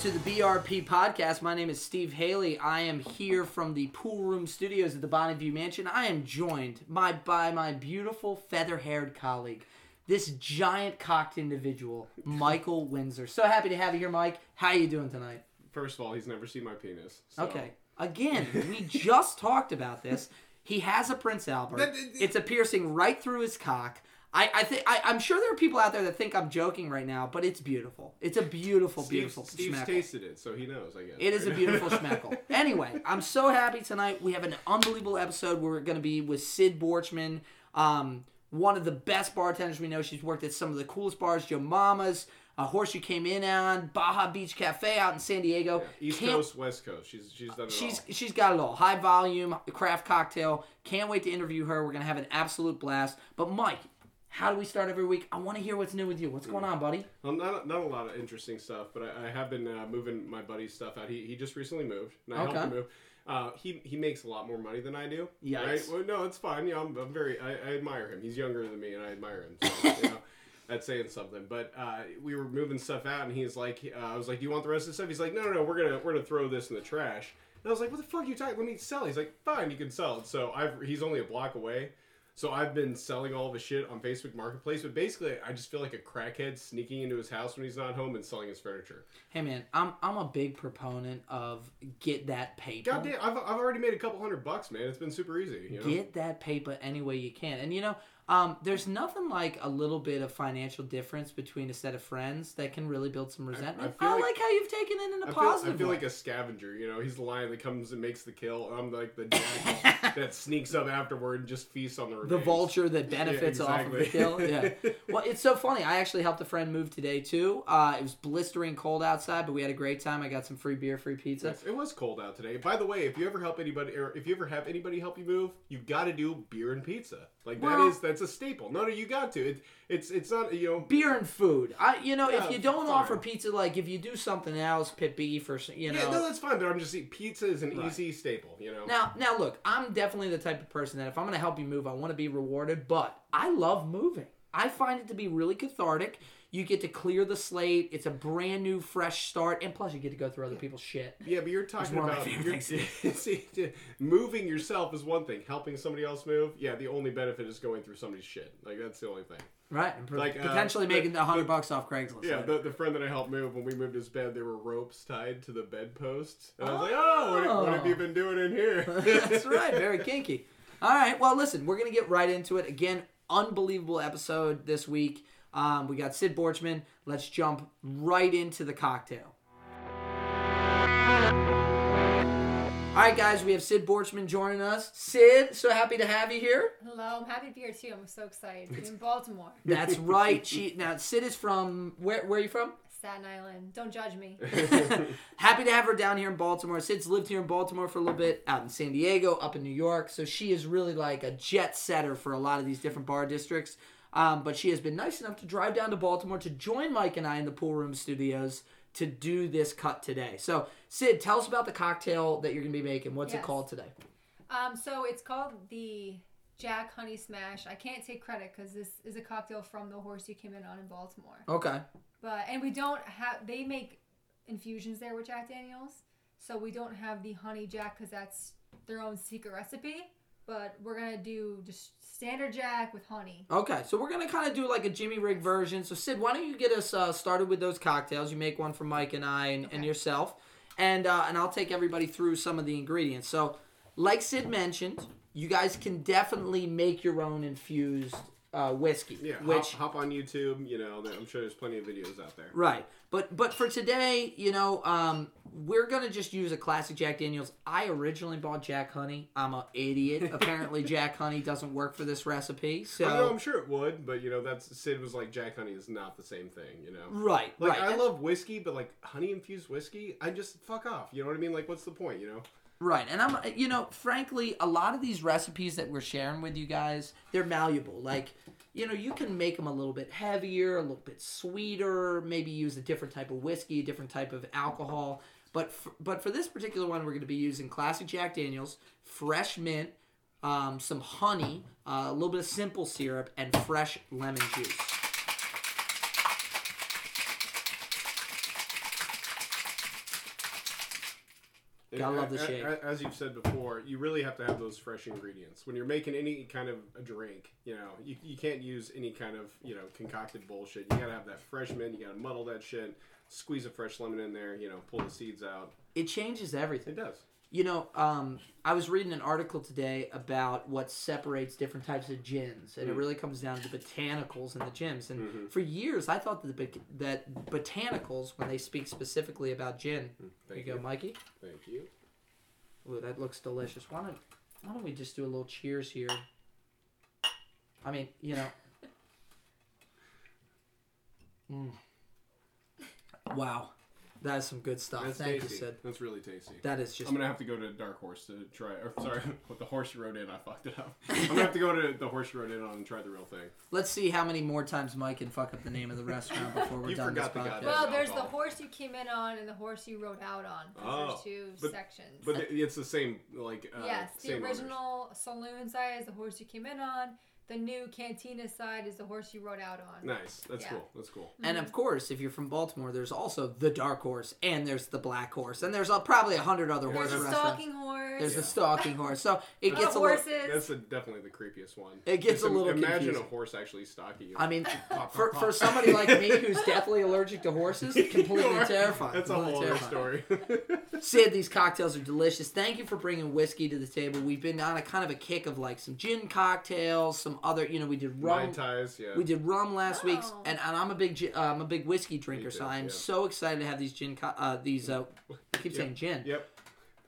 to the BRP podcast. My name is Steve Haley. I am here from the pool room studios at the Bonneview Mansion. I am joined my, by my beautiful feather haired colleague, this giant cocked individual, Michael Windsor. So happy to have you here, Mike. How are you doing tonight? First of all, he's never seen my penis. so- Okay. Again, we just talked about this. He has a Prince Albert. That- that- uh, It's a piercing right through his cock. I, I think I, I'm sure there are people out there that think I'm joking right now, but it's beautiful. It's a beautiful, Steve's, beautiful Steve's schmeckle. tasted it, so he knows. I guess. It is a beautiful schmeckle. Anyway, I'm so happy tonight. We have an unbelievable episode. We're going to be with Syd Borchman, um, one of the best bartenders we know. She's worked at some of the coolest bars, Joe Mama's, a horse you came in on, Baja Beach Cafe out in San Diego. East Can't- Coast, West Coast. She's she's done it She's all. she's got it all. High volume, craft cocktail. Can't wait to interview her. We're gonna have an absolute blast. But Mike, how do we start every week? I want to hear what's new with you. What's going on, buddy? Well, not not a lot of interesting stuff, but I, I have been uh, moving my buddy's stuff out. He, he just recently moved, and I Okay. helped him move. Uh, he he makes a lot more money than I do. Yikes. Right? Well, no, it's fine. Know, I'm, I'm very I, I admire him. He's younger than me, and I admire him. So, you know, that's saying something. But uh, we were moving stuff out, and he's like, uh, I was like, "Do you want the rest of the stuff?" He's like, "No, no, no. We're gonna we're gonna throw this in the trash." And I was like, "What the fuck are you talking? Let me sell." He's like, "Fine, you can sell it." So I've he's only a block away. So I've been selling all of his shit on Facebook Marketplace, but basically I just feel like a crackhead sneaking into his house when he's not home and selling his furniture. Hey man, I'm I'm a big proponent of get that paper. God damn, I've, I've already made a couple hundred bucks, man. It's been super easy. You know? Get that paper any way you can. And you know, um, there's nothing like a little bit of financial difference between a set of friends that can really build some resentment. I, feel like, like- how you've taken it in a I feel, positive I feel way. like a scavenger, you know. He's the lion that comes and makes the kill. I'm like the jack that sneaks up afterward and just feasts on the the vulture that benefits off of the kill. Yeah. Well, it's so funny. I actually helped a friend move today too. Uh, it was blistering cold outside, but we had a great time. I got some free beer, free pizza. Yes, It was cold out today. By the way, if you ever help anybody, or if you ever have anybody help you move, you've got to do beer and pizza. Like that Well- is that's a staple. No, no, you got to. It, it's it's not you know. Beer and food. I, you know, if you don't fine. offer pizza, like if you do something else, pit beef or you know. Yeah, no, that's fine. But I'm just saying, pizza is an Right. easy staple. You know. Now, now look, I'm definitely the type of person that if I'm going to help you move, I want to be rewarded, but I love moving. I find it to be really cathartic. You get to clear the slate. It's a brand new, fresh start, and plus you get to go through other people's shit. Yeah, but you're talking one of my about you're, see, moving yourself is one thing. Helping somebody else move, yeah, the only benefit is going through somebody's shit. Like that's the only thing. Right, and Like, uh, potentially the- making a hundred bucks off Craigslist. Yeah, the, the friend that I helped move when we moved his bed, there were ropes tied to the bedposts, and I was like, "Oh, what, what have you been doing in here?" That's right, very kinky. All right, well, listen, we're gonna get right into it. Again, unbelievable episode this week. Um, we got Syd Borchman. Let's jump right into the cocktail. All right, guys, we have Syd Borchman joining us. Syd, so happy to have you here. Hello, I'm happy to be here too. I'm so excited. be in Baltimore, That's right. She now Syd is from where? Where are you from? Staten Island. Don't judge me. Happy to have her down here in Baltimore. Syd's lived here in Baltimore for a little bit, out in San Diego, up in New York. So she is really like a jet setter for a lot of these different bar districts. Um, but she has been nice enough to drive down to Baltimore to join Mike and I in the pool room studios to do this cut today. So, Syd, tell us about the cocktail that you're going to be making. What's it called today? Um, so it's called the Jack Honey Smash. I can't take credit because this is a cocktail from the horse you came in on in Baltimore. Okay. But and we don't have. They make infusions there with Jack Daniels, so we don't have the honey Jack because that's their own secret recipe. But we're gonna do just standard Jack with honey. Okay, so we're gonna kind of do like a Jimmy Rig version. So Syd, why don't you get us uh, started with those cocktails? You make one for Mike and I and, and yourself, and uh, and I'll take everybody through some of the ingredients. So, like Syd mentioned, you guys can definitely make your own infused uh, whiskey. Yeah, which hop, hop on YouTube. You know, I'm sure there's plenty of videos out there. Right. But but for today, you know, um, we're gonna just use a classic Jack Daniels. I originally bought Jack Honey. I'm an idiot. Apparently, Jack Honey doesn't work for this recipe. So I know, I'm sure it would, but you know, that's Syd was like Jack Honey is not the same thing. You know, right, like right, I love whiskey, but like honey infused whiskey, I just fuck off. You know what I mean? Like, what's the point? You know? Right. And I'm, you know, frankly, a lot of these recipes that we're sharing with you guys, they're malleable. Like. You know, you can make them a little bit heavier, a little bit sweeter, maybe use a different type of whiskey, a different type of alcohol. But for, but for this particular one, we're going to be using classic Jack Daniels, fresh mint, um, some honey, uh, a little bit of simple syrup, and fresh lemon juice. Gotta love the shake. As you've said before, you really have to have those fresh ingredients when you're making any kind of a drink. You know, you, you can't use any kind of you know concocted bullshit. You gotta have that fresh mint. You gotta muddle that shit. Squeeze a fresh lemon in there. You know, pull the seeds out. It changes everything. It does. You know, um, I was reading an article today about what separates different types of gins, and it Mm. really comes down to the botanicals in the gins. And Mhm. for years, I thought that the, that botanicals, when they speak specifically about gin, there you Thank go, you. Mikey. Thank you. Ooh, that looks delicious. Why don't Why don't we just do a little cheers here? I mean, you know. Mm. Wow, that is some good stuff. That's Thank tasty. you, Syd. That's really tasty. That is just I'm gonna have to go to Dark Horse to try. Or sorry, with the horse you rode in, I fucked it up. I'm gonna have to go to the horse you rode in on and try the real thing. Let's see how many more times Mike can fuck up the name of the restaurant before we're You done this forgot the podcast. goddamn- Well, There's there's the alcohol. horse you came in on and the horse you rode out on. 'cause Oh, there's two but- sections. But it- it's the same, like uh, yes, the same owners. original saloon side is the horse you came in on. The new cantina side is the horse you rode out on. Nice. That's Yeah. cool. That's cool. And of course, if you're from Baltimore, there's also the Dark Horse, and there's the Black Horse, and there's uh, probably a hundred other horse There's a restaurants. stalking horse. There's Yeah. the stalking horse. So it the gets a little. That's the, definitely the creepiest one. It gets Just a little Imagine confusing. a horse actually stalking you. I mean, for, for somebody like me who's definitely allergic to horses, completely terrifying. That's a completely whole other terrifying. story. Syd, these cocktails are delicious. Thank you for bringing whiskey to the table. We've been on a kind of a kick of like some gin cocktails, some other, you know, we did Mai rum. ties, yeah. We did rum last week, Oh. and, and I'm a big gi- uh, I'm a big whiskey drinker, too, so I'm yeah. so excited to have these gin co- uh, these uh, I keep Yep. saying gin Yep.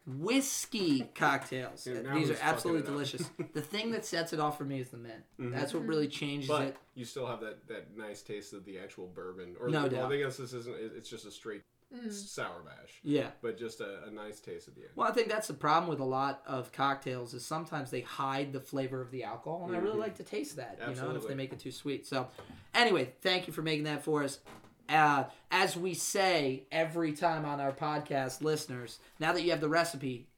whiskey cocktails. Yeah, these are absolutely delicious. the thing that sets it off for me is the mint. Mhm. That's what really changes But it. you still have that, that nice taste of the actual bourbon. Or No well, doubt. I guess this isn't. It's just a straight Mm. sour mash, Yeah. but just a, a nice taste at the end. Well, I think that's the problem with a lot of cocktails is sometimes they hide the flavor of the alcohol, and I really Mhm. like to taste that. You know, if they make it too sweet. So, anyway, thank you for making that for us. Uh, as we say every time on our podcast, listeners, now that you have the recipe,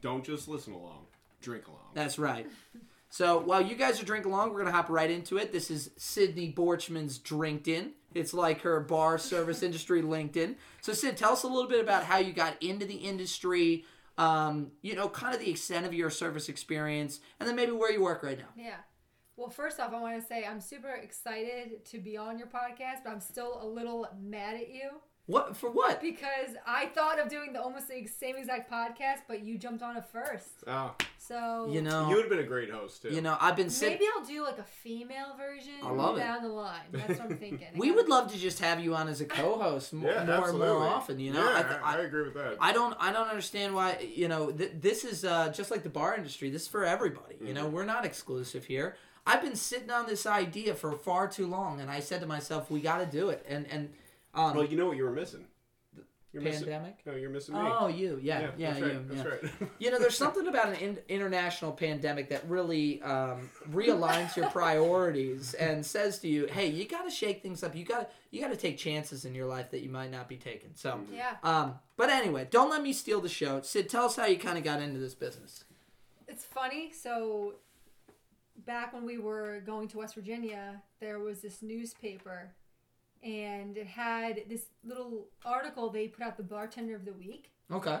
Don't just listen along. Drink along. That's right. So while you guys are drinking along, we're gonna hop right into it. This is Sydney Borchman's Drinked-In. It's like her bar service industry LinkedIn. So Syd, tell us a little bit about how you got into the industry. Um, you know, kind of the extent of your service experience, and then maybe where you work right now. Yeah. Well, first off, I want to say I'm super excited to be on your podcast, but I'm still a little mad at you What for? What? because I thought of doing the almost the same exact podcast, but you jumped on it first. Oh, So You know, you would have been a great host too. you know, I've been sitting. maybe I'll do like a female version I love it. down the line. That's what I'm thinking. We would love to just have you on as a co-host more, yeah, more and more often. You know, yeah, I th- I, I agree with that. I don't I don't understand why you know th- this is uh, just like the bar industry. This is for everybody. You know, we're not exclusive here. I've been sitting on this idea for far too long, and I said to myself, "We got to do it." And and um, well, you know what you were missing. You're missing. pandemic. No, you're missing me. Oh, you, yeah, yeah, that's you, right. That's yeah. right. You know, there's something about an in- international pandemic that really um, realigns your priorities and says to you, "Hey, you got to shake things up. You got to you got to take chances in your life that you might not be taking." So, Yeah. um, but anyway, don't let me steal the show. Syd, tell us how you kind of got into this business. It's funny. So, back when we were going to West Virginia, there was this newspaper, and it had this little article they put out the bartender of the week. Okay.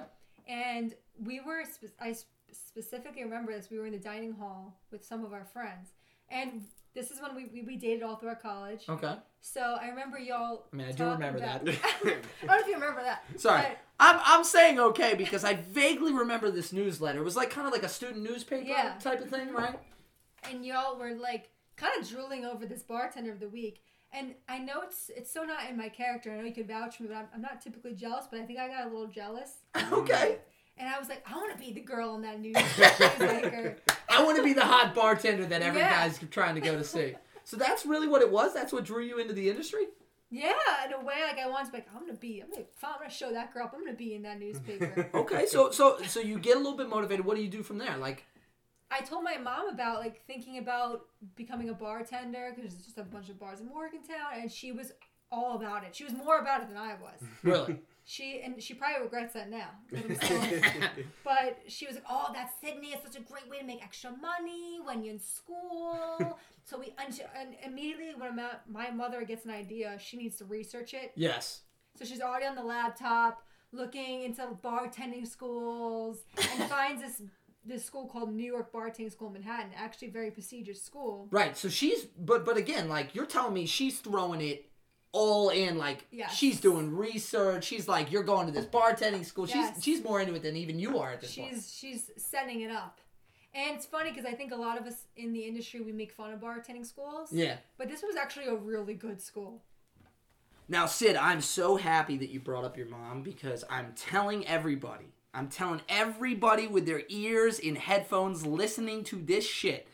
And we were, spe- I sp- specifically remember this. We were in the dining hall with some of our friends, and this is when we, we, we dated all throughout college. Okay. So I remember y'all. I mean, I do remember about- that. I don't know if you remember that. Sorry. but- I'm, I'm saying okay because I vaguely remember this newsletter. It was like kind of like a student newspaper Yeah. type of thing, right? and y'all were like kind of drooling over this bartender of the week. And I know it's it's so not in my character. I know you could vouch for me, but I'm, I'm not typically jealous. But I think I got a little jealous, okay. and I was like, I want to be the girl in that newsmaker. I want to be the hot bartender that every Yeah. guy's trying to go to see. So that's really what it was. That's what drew you into the industry. Yeah, in a way, like I wanted to be like, I'm gonna be, I'm gonna, I'm gonna show that girl up. I'm gonna be in that newspaper. Okay. So so so you get a little bit motivated. What do you do from there? Like, I told my mom about like thinking about becoming a bartender because there's just a bunch of bars in Morgantown, and she was all about it. She was more about it than I was. really? She and she probably regrets that now. but I'm still- But she was like, "Oh, that's Sydney. It's such a great way to make extra money when you're in school." so we and, she, and immediately when my, my mother gets an idea, she needs to research it. yes. So she's already on the laptop looking into bartending schools and finds this this school called New York Bartending School in Manhattan, actually a very prestigious school. Right. So she's but but again, like you're telling me she's throwing it all in like Yes. she's doing research. She's like you're going to this bartending school. Yes. She's she's more into it than even you are at this point. She's she's setting it up. And it's funny because I think a lot of us in the industry we make fun of bartending schools. Yeah. But this was actually a really good school. Now, Syd, I'm so happy that you brought up your mom because I'm telling everybody, I'm telling everybody with their ears in headphones listening to this shit.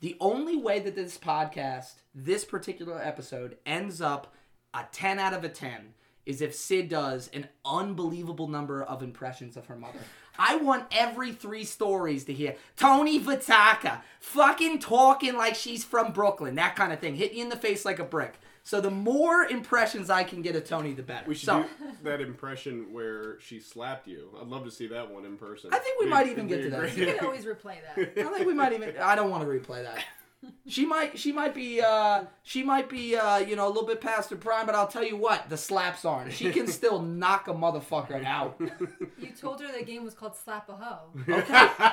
The only way that this podcast, this particular episode, ends up a 10 out of a 10 is if Syd does an unbelievable number of impressions of her mother. I want every three stories to hear Tony Vitaka fucking talking like she's from Brooklyn, that kind of thing. Hit you in the face like a brick. So the more impressions I can get of Tony, the better. We should so do that impression where she slapped you. I'd love to see that one in person. I think we It'd- might even get be to that. great. You can always replay that. I think we might even. I don't want to replay that. She might. She might be. Uh, she might be. Uh, you know, a little bit past her prime. But I'll tell you what, the slaps aren't. She can still knock a motherfucker out. You told her the game was called Slap a Hoe.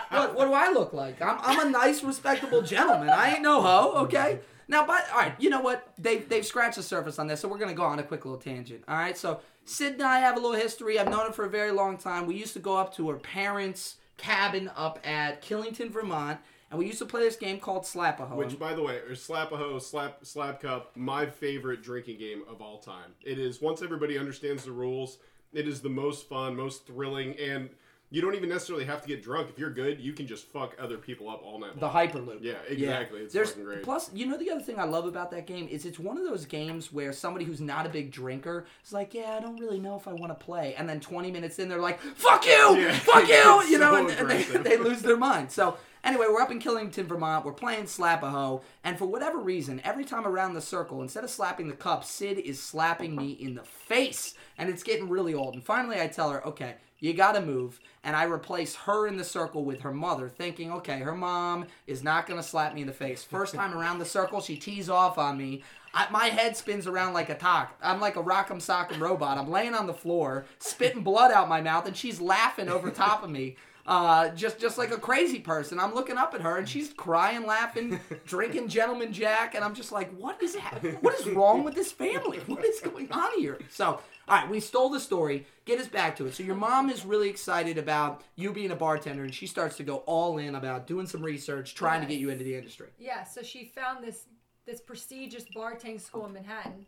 what, what do I look like? I'm, I'm a nice, respectable gentleman. I ain't no hoe, okay? Now, but all right, you know what? They they've scratched the surface on this, so we're gonna go on a quick little tangent. All right, so Syd and I have a little history. I've known her for a very long time. We used to go up to her parents' cabin up at Killington, Vermont, and we used to play this game called Slap a Hoe. Which, by the way, or slap a hoe, slap slap cup, my favorite drinking game of all time. It is once everybody understands the rules, it is the most fun, most thrilling, and you don't even necessarily have to get drunk. If you're good, you can just fuck other people up all night the. Hyperloop. Yeah, exactly. It's There's, fucking great. Plus, you know the other thing I love about that game is it's one of those games where somebody who's not a big drinker is like, "Yeah, I don't really know if I want to play," and then 20 minutes in, they're like, "Fuck you, Yeah, fuck you," you know, so and, and they, they lose their mind. So. Anyway, we're up in Killington, Vermont. We're playing Slap a Hoe, and for whatever reason, every time around the circle, instead of slapping the cup, Syd is slapping me in the face, and it's getting really old. And finally, I tell her, "Okay, you gotta move," and I replace her in the circle with her mother, thinking, "Okay, her mom is not gonna slap me in the face." First time around the circle, she tees off on me. I, my head spins around like a top. I'm like a rock'em sock'em robot. I'm laying on the floor, spitting blood out my mouth, and she's laughing over top of me uh, just just like a crazy person. I'm looking up at her and she's crying, laughing, drinking Gentleman Jack, and I'm just like, what is hap- What is wrong with this family? What is going on here? So, all right, we stole the story. Get us back to it. So your mom is really excited about you being a bartender, and she starts to go all in about doing some research, trying to get you into the industry. Yeah, so she found this this prestigious bartending school in Manhattan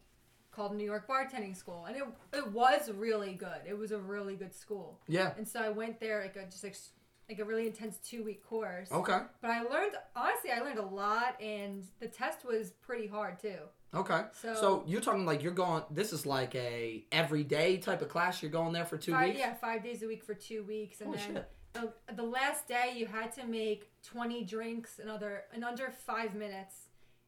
called New York Bartending School, and it it was really good. It was a really good school, Yeah. and so I went there like a just like, like a really intense two week course. Okay. But I learned honestly, I learned a lot, and the test was pretty hard too. Okay. So- so you're talking like you're going. This is like a everyday type of class. You're going there for two five, weeks. Yeah, five days a week for two weeks, and Holy then shit. the, the last day you had to make twenty drinks in other in under five minutes,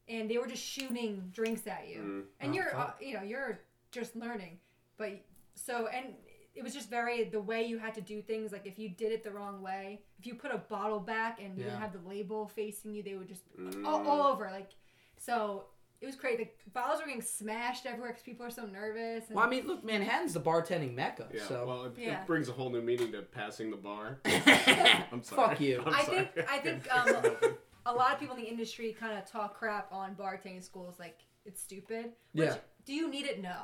and they were just shooting drinks at you, Mm. and Oh, you're uh, you know you're just learning, but so and it was just very the way you had to do things. Like if you did it the wrong way, if you put a bottle back and you Yeah. didn't have the label facing you, they would just Mm. all, all over like so. It was crazy. The bottles were getting smashed everywhere because people are so nervous. And, Well, I mean, look, Manhattan's the bartending mecca. Yeah, so well, it, Yeah. it brings a whole new meaning to passing the bar. fuck I'm sorry. Fuck you. I'm I sorry. think I think um, a lot of people in the industry kind of talk crap on bartending schools, like it's stupid. Which, Yeah. Do you need it? No.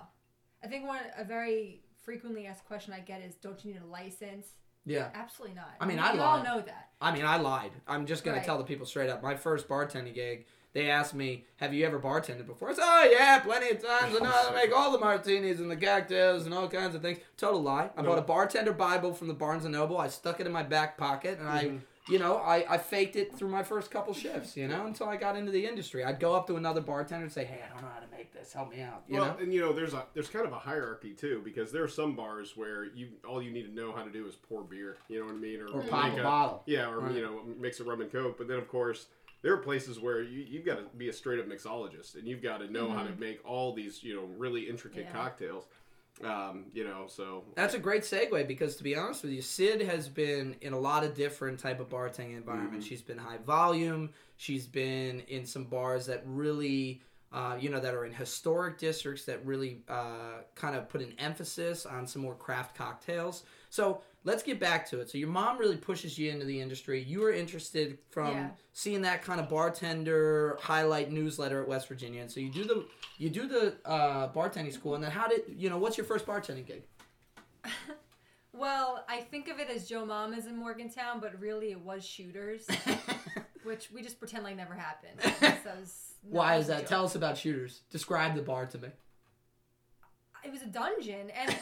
I think one a very frequently asked question I get is, "Don't you need a license?" Yeah. Absolutely not. I mean, we I all know that. I mean, I lied. I'm just gonna Right. tell the people straight up. My first bartending gig, they asked me, "Have you ever bartended before?" I said, "Oh yeah, plenty of times. And I know how to make all the martinis and the cocktails and all kinds of things." Total lie. I No. bought a bartender Bible from the Barnes and Noble. I stuck it in my back pocket, and Mhm. I, you know, I, I faked it through my first couple shifts. You know, until I got into the industry. I'd go up to another bartender and say, "Hey, I don't know how to make this. Help me out." You well, know. and you know, there's a there's kind of a hierarchy too, because there are some bars where you all you need to know how to do is pour beer. You know what I mean? Or pop make a bottle. Yeah, or Right. you know, mix a rum and coke. But then of course. There are places where you, you've got to be a straight up mixologist and you've got to know how mm-hmm. to make all these, you know, really intricate Yeah. cocktails. Um, you know, so That's a great segue because to be honest with you, Syd has been in a lot of different type of bartending environments. She's been high volume. She's been in some bars that really uh, you know, that are in historic districts that really uh, kind of put an emphasis on some more craft cocktails. So let's get back to it. So your mom really pushes you into the industry. You were interested from Yeah. seeing that kind of bartender highlight newsletter at West Virginia, and so you do the you do the uh, bartending school. And then how did you know what's your first bartending gig? Well, I think of it as Joe Mama's in Morgantown, but really it was Shooters, which we just pretend like never happened. So was- no, Why is that? joke. Tell us about shooters. Describe the bar to me. It was a dungeon, and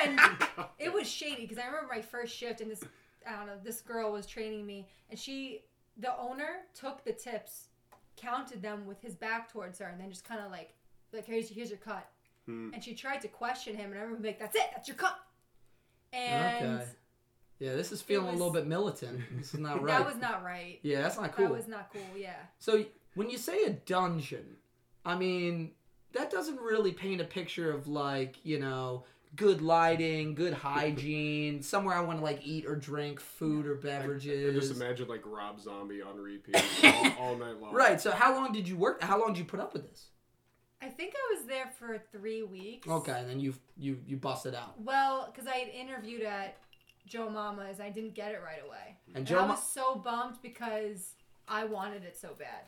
and it was shady because I remember my first shift, and this I don't know, this girl was training me, and she, the owner, took the tips, counted them with his back towards her, and then just kind of like, like here's here's your cut, Hmm. and she tried to question him, and I remember like, that's it, that's your cut, and Okay. Yeah, this is feeling was- a little bit militant. This is not right. that was not right. yeah, that's not cool. That was not cool. Yeah. So when you say a dungeon, I mean that doesn't really paint a picture of like you know good lighting, good hygiene, somewhere I want to like eat or drink food or I beverages. just imagine like Rob Zombie on repeat all, all night long. Right. So how long did you work? How long did you put up with this? I think I was there for three weeks. Okay, and then you you you busted out. Well, because I had interviewed at Joe Mama's, I didn't get it right away. And And Joe, I Ma- was so bummed because I wanted it so bad.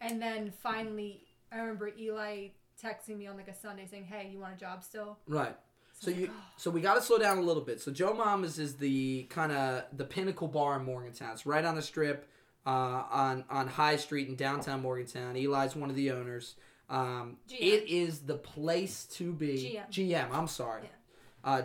And then finally, I remember Eli texting me on like a Sunday saying, "Hey, you want a job still?" right. So was you like, "Oh." so we got to slow down a little bit. So Joe Mama's is the kind of the pinnacle bar in Morgantown. It's right on the strip, uh, on on High Street in downtown Morgantown. Eli's one of the owners. Um, GM. it is the place to be. GM. I'm sorry. Yeah. Uh,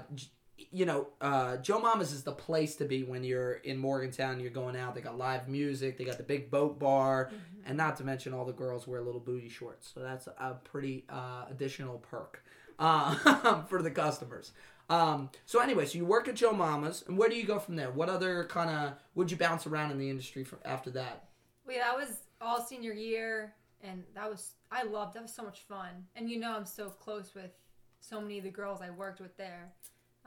you know, uh, Joe Mama's is the place to be when you're in Morgantown. You're going out. They got live music. They got the big boat bar, Mm-hmm. and not to mention all the girls wear little booty shorts. So that's a pretty uh, additional perk uh, for the customers. Um, so anyway, so you work at Joe Mama's, and where do you go from there? What other kind of would you bounce around in the industry for, after that? Wait, that was all senior year, and that was I loved. That was so much fun, and you know I'm so close with so many of the girls I worked with there.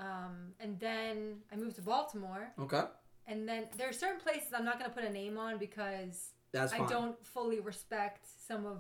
Um, and then I moved to Baltimore, Okay, and then there are certain places I'm not going to put a name on because that's fine. I don't fully respect some of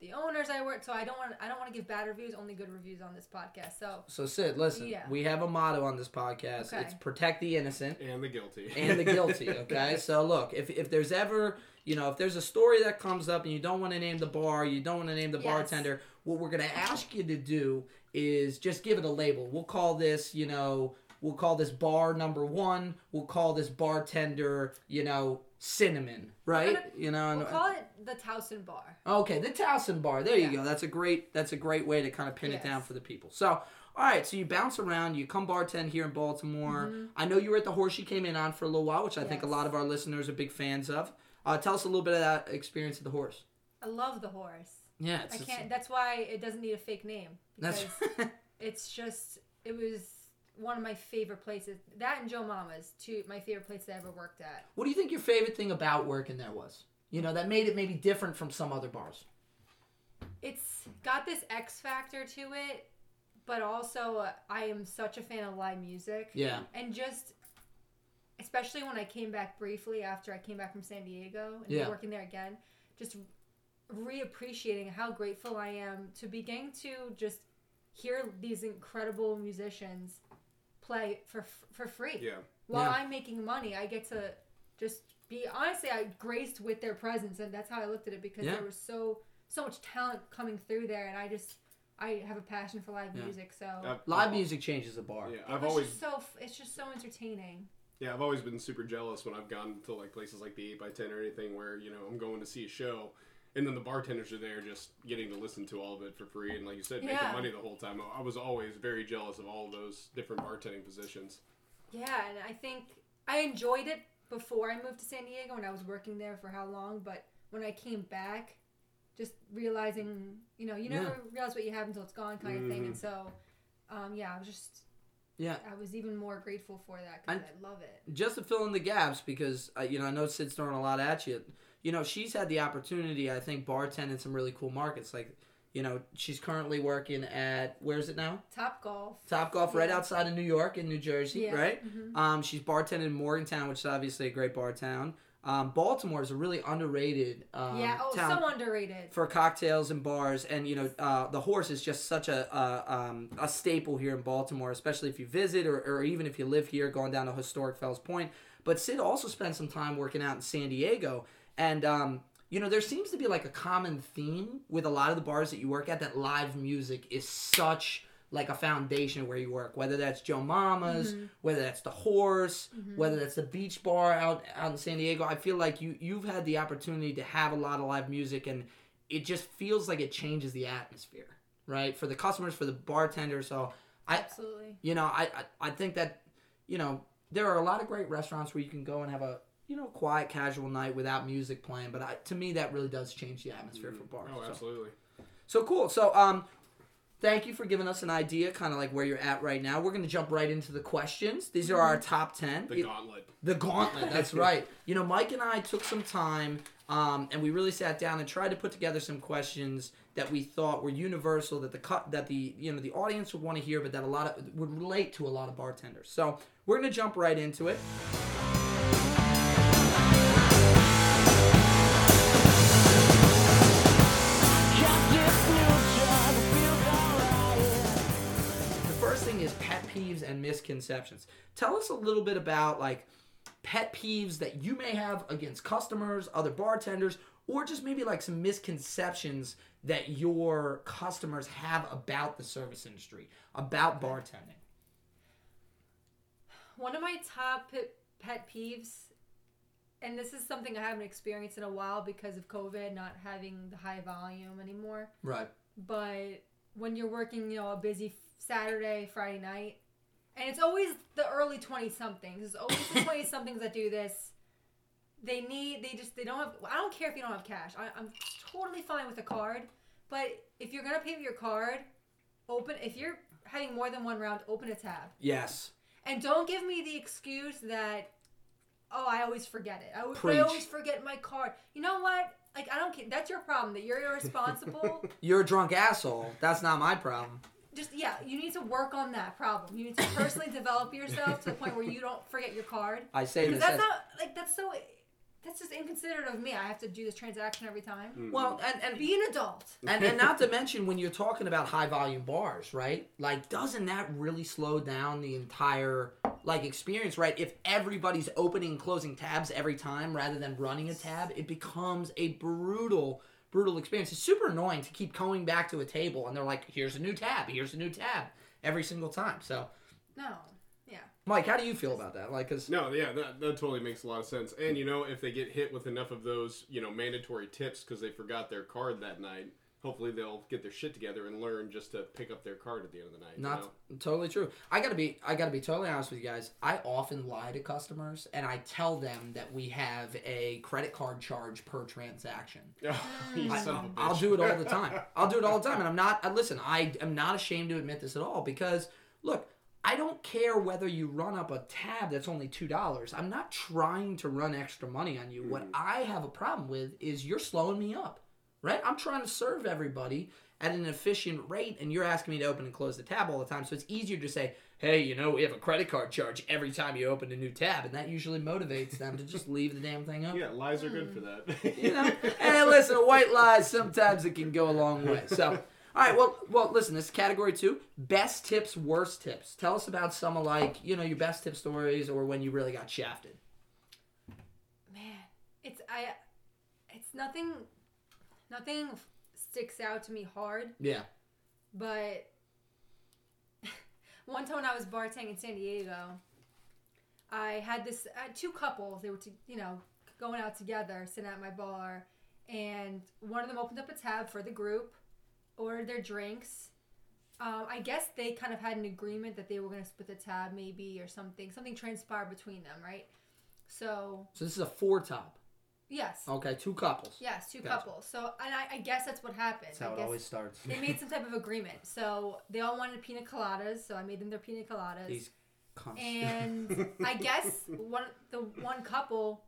the owners I work. So I don't want I don't want to give bad reviews, only good reviews on this podcast. So So Syd, listen, Yeah. we have a motto on this podcast. Okay. It's protect the innocent. And the guilty. and the guilty. Okay, so look, if if there's ever you know if there's a story that comes up and you don't want to name the bar, you don't want to name the Yes. bartender, what we're gonna ask you to do is just give it a label. We'll call this, you know, we'll call this bar number one. We'll call this bartender, you know, cinnamon, right? gonna- you know, we'll call it the Towson Bar. Okay, the Towson Bar. There you go. That's a great. That's a great way to kind of pin it down for the people. So, all right. So you bounce around. You come bartend here in Baltimore. Mm-hmm. I know you were at the horse you came in on for a little while, which I think a lot of our listeners are big fans of. Uh, tell us a little bit of that experience at the horse. I love the horse. Yeah, I can't. That's why it doesn't need a fake name That's because it's just it was one of my favorite places. That and Joe Mama's two my favorite places I ever worked at. what do you think your favorite thing about working there was? You know, that made it maybe different from some other bars. It's got this X factor to it, but also uh, I am such a fan of live music. Yeah. and just especially when I came back briefly after I came back from San Diego and Yeah. working there again, just reappreciating how grateful I am to begin to just hear these incredible musicians play for for free. yeah. While Yeah. I'm making money, I get to just be honestly I graced with their presence and that's how I looked at it because Yeah. there was so so much talent coming through there and I just I have a passion for live Yeah. music so I've- Live I've- music changes the bar. Yeah, I've was always just so it's just so entertaining. Yeah, I've always been super jealous when I've gone to like places like the 8x10 or anything where, you know, I'm going to see a show and then the bartenders are there just getting to listen to all of it for free and like you said, making Yeah. money the whole time. I was always very jealous of all of those different bartending positions. Yeah, and I think I enjoyed it before I moved to San Diego and I was working there for how long, but when I came back, just realizing, you know, you never realize what you have until it's gone kind of thing. And so, um, yeah, I was just, Yeah. I was even more grateful for that because I love it. just to fill in the gaps because uh, you know I know Syd's throwing a lot at you. You know she's had the opportunity I think bartend in some really cool markets. Like you know she's currently working at where is it now? Top golf. Top Golf right outside of New York in New Jersey, Yeah. right? Mhm. Um, she's bartending in Morgantown, which is obviously a great bar town. um, Baltimore is a really underrated um, yeah. Oh, town so underrated. for cocktails and bars, and you know uh, the horse is just such a a, um, a staple here in Baltimore, especially if you visit or, or even if you live here, going down to historic Fells Point. But Syd also spent some time working out in San Diego, and um, you know there seems to be like a common theme with a lot of the bars that you work at that live music is such like a foundation where you work whether that's joe mama's whether that's the horse whether that's the beach bar out out in san diego. I feel like you you've had the opportunity to have a lot of live music and it just feels like it changes the atmosphere right? For the customers for the bartenders. So i Absolutely. you know I, I i think that you know there are a lot of great restaurants where you can go and have a you know quiet casual night without music playing but I, to me that really does change the atmosphere for bars Oh, so. absolutely. So cool. So um thank you for giving us an idea kind of like where you're at right now. We're going to jump right into the questions. These are our top 10. The It- gauntlet. the gauntlet. That's right. You know, Mike and I took some time um, and we really sat down and tried to put together some questions that we thought were universal that the cut that the you know the audience would want to hear, but that a lot of would relate to a lot of bartenders. So we're gonna jump right into it. Thing is pet peeves and misconceptions. Tell us a little bit about like pet peeves that you may have against customers, other bartenders, or just maybe like some misconceptions that your customers have about the service industry, about bartending. One of my top pet, peeves, and this is something I haven't experienced in a while because of COVID, not having the high volume anymore. Right. But when you're working, you know, a busy Saturday, Friday night, and it's always the early 20 somethings. It's always the 20 somethings that do this. They need, they just, they don't have, I don't care if you don't have cash. I, I'm totally fine with a card. But if you're going to pay with your card, open, if you're having more than one round, open a tab. Yes. And don't give me the excuse that, oh, I always forget it. I, I always forget my card. You know what? Like, I don't care. That's your problem that you're irresponsible. You're a drunk asshole. That's not my problem. Just, yeah, you need to work on that problem. You need to personally develop yourself to the point where you don't forget your card. I say Because this that's as, not, like, that's so, that's just inconsiderate of me. I have to do this transaction every time. Mm. well, and, and Be an adult. and, and not to mention when you're talking about high volume bars, right? Like, doesn't that really slow down the entire like experience, right? If everybody's opening and closing tabs every time rather than running a tab, it becomes a brutal, brutal experience. It's super annoying to keep going back to a table and they're like, "Here's a new tab. Here's a new tab." Every single time. So, No. Yeah. Mike, how do you feel about that? Like, cause No, yeah, that, that totally makes a lot of sense. And you know, if they get hit with enough of those, you know, mandatory tips because they forgot their card that night, hopefully they'll get their shit together and learn just to pick up their card at the end of the night. you Not know? totally true. I gotta be. I gotta be totally honest with you guys. I often lie to customers, and I tell them that we have a credit card charge per transaction. Oh, you I, son of a I'll do it all the time. I'll do it all the time, and I'm not. I, listen, I am not ashamed to admit this at all because look, I don't care whether you run up a tab that's only two dollars. I'm not trying to run extra money on you. What mm-hmm. I have a problem with is you're slowing me up, right? I'm trying to serve everybody at an efficient rate, and you're asking me to open and close the tab all the time. So it's easier to say, "Hey, you know, we have a credit card charge every time you open a new tab," and that usually motivates them to just leave the damn thing open. Yeah, lies are good hmm. for that. You know, and listen, a white lies sometimes it can go a long way. So, all right, well, well, listen, this is category two: best tips, worst tips. Tell us about some of like you know your best tip stories or when you really got shafted. Man, it's I, it's nothing, nothing sticks out to me hard. Yeah, But one time when I was bartending in San Diego, I had this I had two couples. They were, to, you know, going out together, sitting at my bar, and one of them opened up a tab for the group, ordered their drinks. Um, I guess they kind of had an agreement that they were going to split the tab, maybe or something. Something transpired between them, right? So so this is a four top. Yes, Okay, two couples. yes, two Gotcha. couples. So and I, I guess that's what happened. That's how I it guess always starts. they made some type of agreement. So they all wanted pina coladas, so I made them their pina coladas. These cunts. and I guess one the one couple,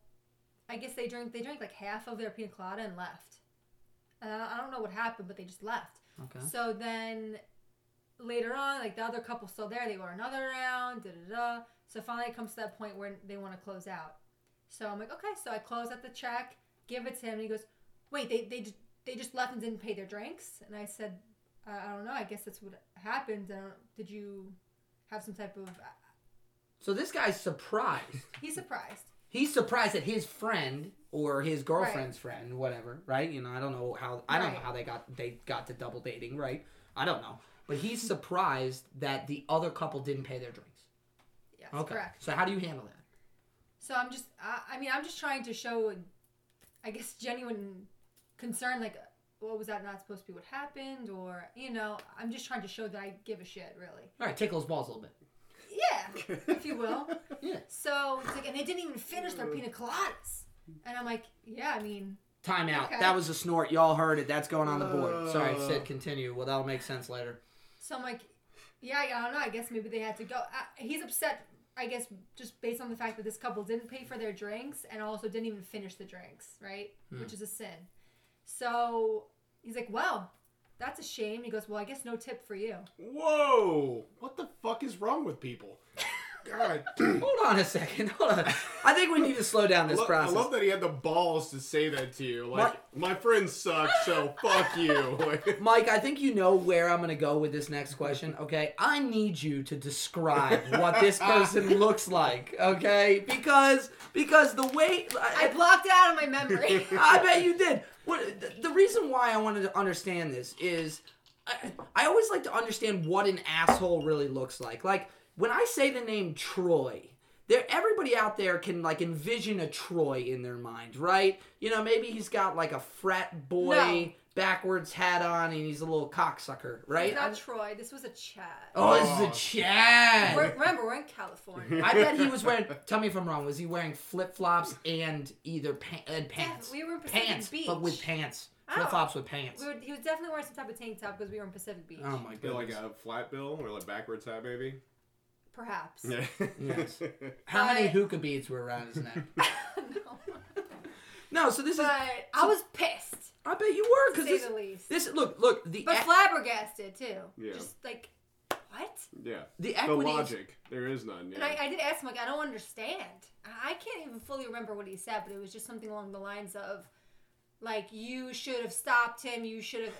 I guess they drank they drank like half of their pina colada and left. And I I don't know what happened, but they just left. okay. So then later on, like the other couple's still there, they order another round, da da da. So finally it comes to that point where they want to close out. So I'm like, okay. So I close out the check, give it to him, and he goes, wait, they they just, they just left and didn't pay their drinks. And I said, I, I don't know. I guess that's what happened. I don't, did you have some type of? Uh, so this guy's surprised. He's surprised. He's surprised that his friend or his girlfriend's friend, whatever, right? You know, I don't know how I don't know how they got they got to double dating, right? I don't know. But he's surprised that the other couple didn't pay their drinks. Yes, Okay. correct. So how do you handle that? So I'm just, I, I mean, I'm just trying to show, I guess, genuine concern. Like, what was that not supposed to be what happened? Or, you know, I'm just trying to show that I give a shit, really. All right, tickle his balls a little bit. Yeah, if you will. Yeah. So it's like, and they didn't even finish their pina coladas. And I'm like, yeah, I mean, Time out. Okay. That was a snort. Y'all heard it. That's going on the board. Sorry, Uh. Syd, continue. Well, that'll make sense later. so I'm like, yeah, I don't know. I guess maybe they had to go. Uh, he's upset, I guess, just based on the fact that this couple didn't pay for their drinks and also didn't even finish the drinks, right? Hmm. Which is a sin. So he's like, well, that's a shame. He goes, well, I guess no tip for you. Whoa! What the fuck is wrong with people? God. Hold on a second. Hold on. I think we need to slow down this Lo- I process. love that he had the balls to say that to you. Like, my friends suck, so fuck you. Mike, I think you know where I'm going to go with this next question, okay? I need you to describe what this person looks like, okay? Because because the way I blocked it out of my memory. I bet you did. What the, the reason why I wanted to understand this is I, I always like to understand what an asshole really looks like. Like when I say the name Troy, there everybody out there can like envision a Troy in their mind, right? You know, maybe he's got like a frat boy No. backwards hat on and he's a little cocksucker, right? It's not Troy. This was a Chad. oh, this Oh. is a oh. Chad. We're, remember, we're in California. I bet he was wearing. Tell me if I'm wrong. Was he wearing flip flops and either pa- and pants? we were in Pacific pants, Beach. but with pants. Oh. Flip flops with pants. We were, he was definitely wearing some type of tank top because we were in Pacific Beach. Oh my Feel like a flat bill or like backwards hat, maybe. Perhaps. Yes. How many But- puka beads were around his neck? no. no, so this But is. I was pissed, I bet you were to because say this. the least. This look look the But e- flabbergasted too. Yeah. Just like, what? yeah. the The equity. is- logic. There is none. And Yeah. I, I did ask him like, I don't understand. I I can't even fully remember what he said, but it was just something along the lines of, like, you should have stopped him. You should have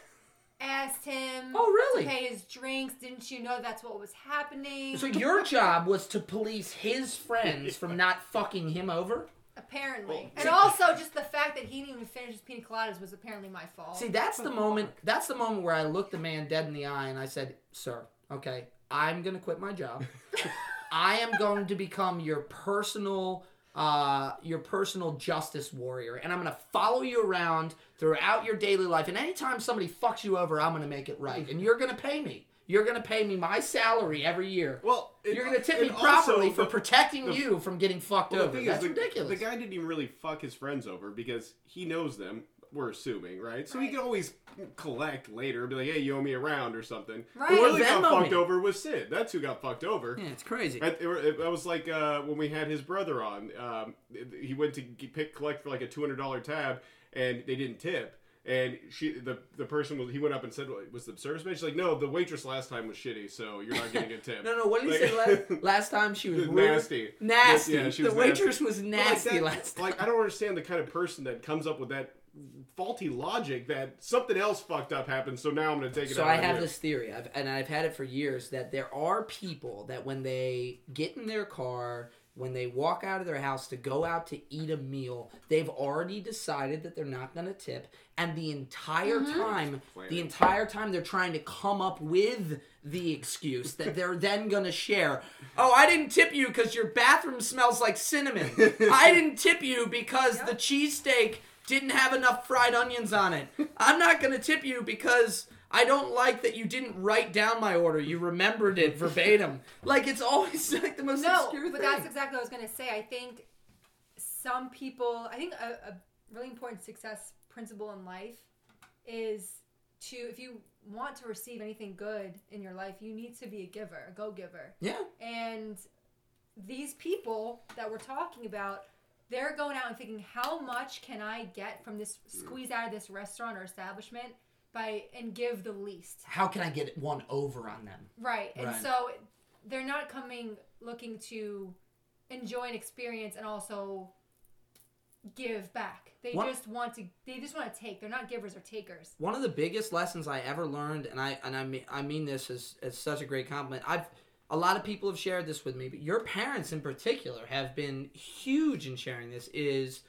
asked him. Oh, really? To pay his drinks. Didn't you know that's what was happening? So your job was to police his friends from not fucking him over. Apparently. Well, and also just the fact that he didn't even finish his pina coladas was apparently my fault. See, that's the moment. That's the moment where I looked the man dead in the eye and I said, "Sir, okay, I'm gonna quit my job. I am going to become your personal, uh, your personal justice warrior, and I'm gonna follow you around throughout your daily life. And anytime somebody fucks you over, I'm gonna make it right, and you're gonna pay me. You're gonna pay me my salary every year." well, it- You're gonna tip me properly for protecting the- you from getting fucked Well, over. That's is, the, ridiculous. the guy didn't even really fuck his friends over because he knows them. We're assuming, right? So he Right. can always collect later, and be like, "Hey, you owe me a round or something." Right. Who Or really got Venmo fucked me. over was Syd. That's who got fucked over. yeah, it's crazy. It, it, it was like uh, when we had his brother on. Um, he went to pick collect for like a two hundred dollar tab, and they didn't tip. And she, the the person was, he went up and said, "Was the service man?" She's like, "No, the waitress last time was shitty, so you're not getting a tip." No, no. What did he say last, last time? She was rude? nasty. Nasty. Yeah, she was the was waitress nasty. was nasty like, that- last time. Like I don't understand the kind of person that comes up with that faulty logic that something else fucked up happened, so now I'm going to take it So out I have you. this theory, I've, and I've had it for years, that there are people that when they get in their car, when they walk out of their house to go out to eat a meal, they've already decided that they're not going to tip, and the entire mm-hmm. time, the entire time they're trying to come up with the excuse that they're then going to share. Oh, I didn't tip you because your bathroom smells like cinnamon. I didn't tip you because the cheesesteak didn't have enough fried onions on it. I'm not going to tip you because I don't like that you didn't write down my order. You remembered it verbatim. like it's always like the most no, obscure but thing. that's exactly what I was gonna say. I think some people, I think a, a really important success principle in life is to, if you want to receive anything good in your life, you need to be a giver, a go giver. yeah. And these people that we're talking about, they're going out and thinking, how much can I get from this, hmm. squeeze out of this restaurant or establishment by, and give the least. How can I get one over on them? Right. And Right. so they're not coming looking to enjoy an experience and also give back. They What- just want to. They just want to take. They're not givers or takers. One of the biggest lessons I ever learned, and I and I mean I mean this as, as such a great compliment. I've a lot of people have shared this with me, but your parents in particular have been huge in sharing this. Is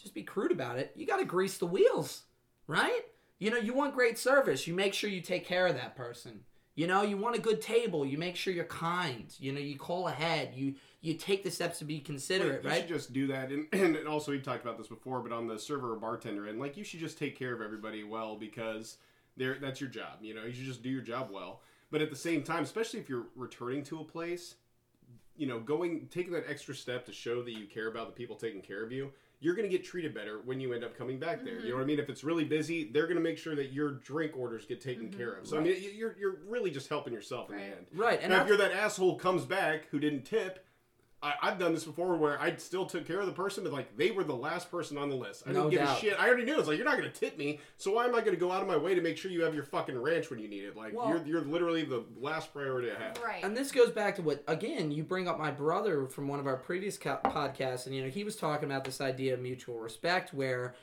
just be crude about it. You got to grease the wheels, right? You know, you want great service. You make sure you take care of that person. You know, you want a good table. You make sure you're kind. You know, you call ahead. You you take the steps to be considerate, you right? should just do that, and, and also we talked about this before, but on the server or bartender and like you should just take care of everybody well because they're that's your job. You know, you should just do your job well. But at the same time, especially if you're returning to a place, you know, going taking that extra step to show that you care about the people taking care of you, you're going to get treated better when you end up coming back there. You know mm-hmm. what I mean? If it's really busy, they're going to make sure that your drink orders get taken mm-hmm. care of. So I mean, you're you're really just helping yourself in the end. right, and now, if you're that asshole comes back who didn't tip, I, I've done this before where I still took care of the person, but like they were the last person on the list. I No didn't give doubt. a shit. I already knew. It's like you're not going to tip me, so why am I going to go out of my way to make sure you have your fucking ranch when you need it? Like Well- you're you're literally the last priority I have. Right. And this goes back to what again you bring up my brother from one of our previous co- podcasts, and you know he was talking about this idea of mutual respect, where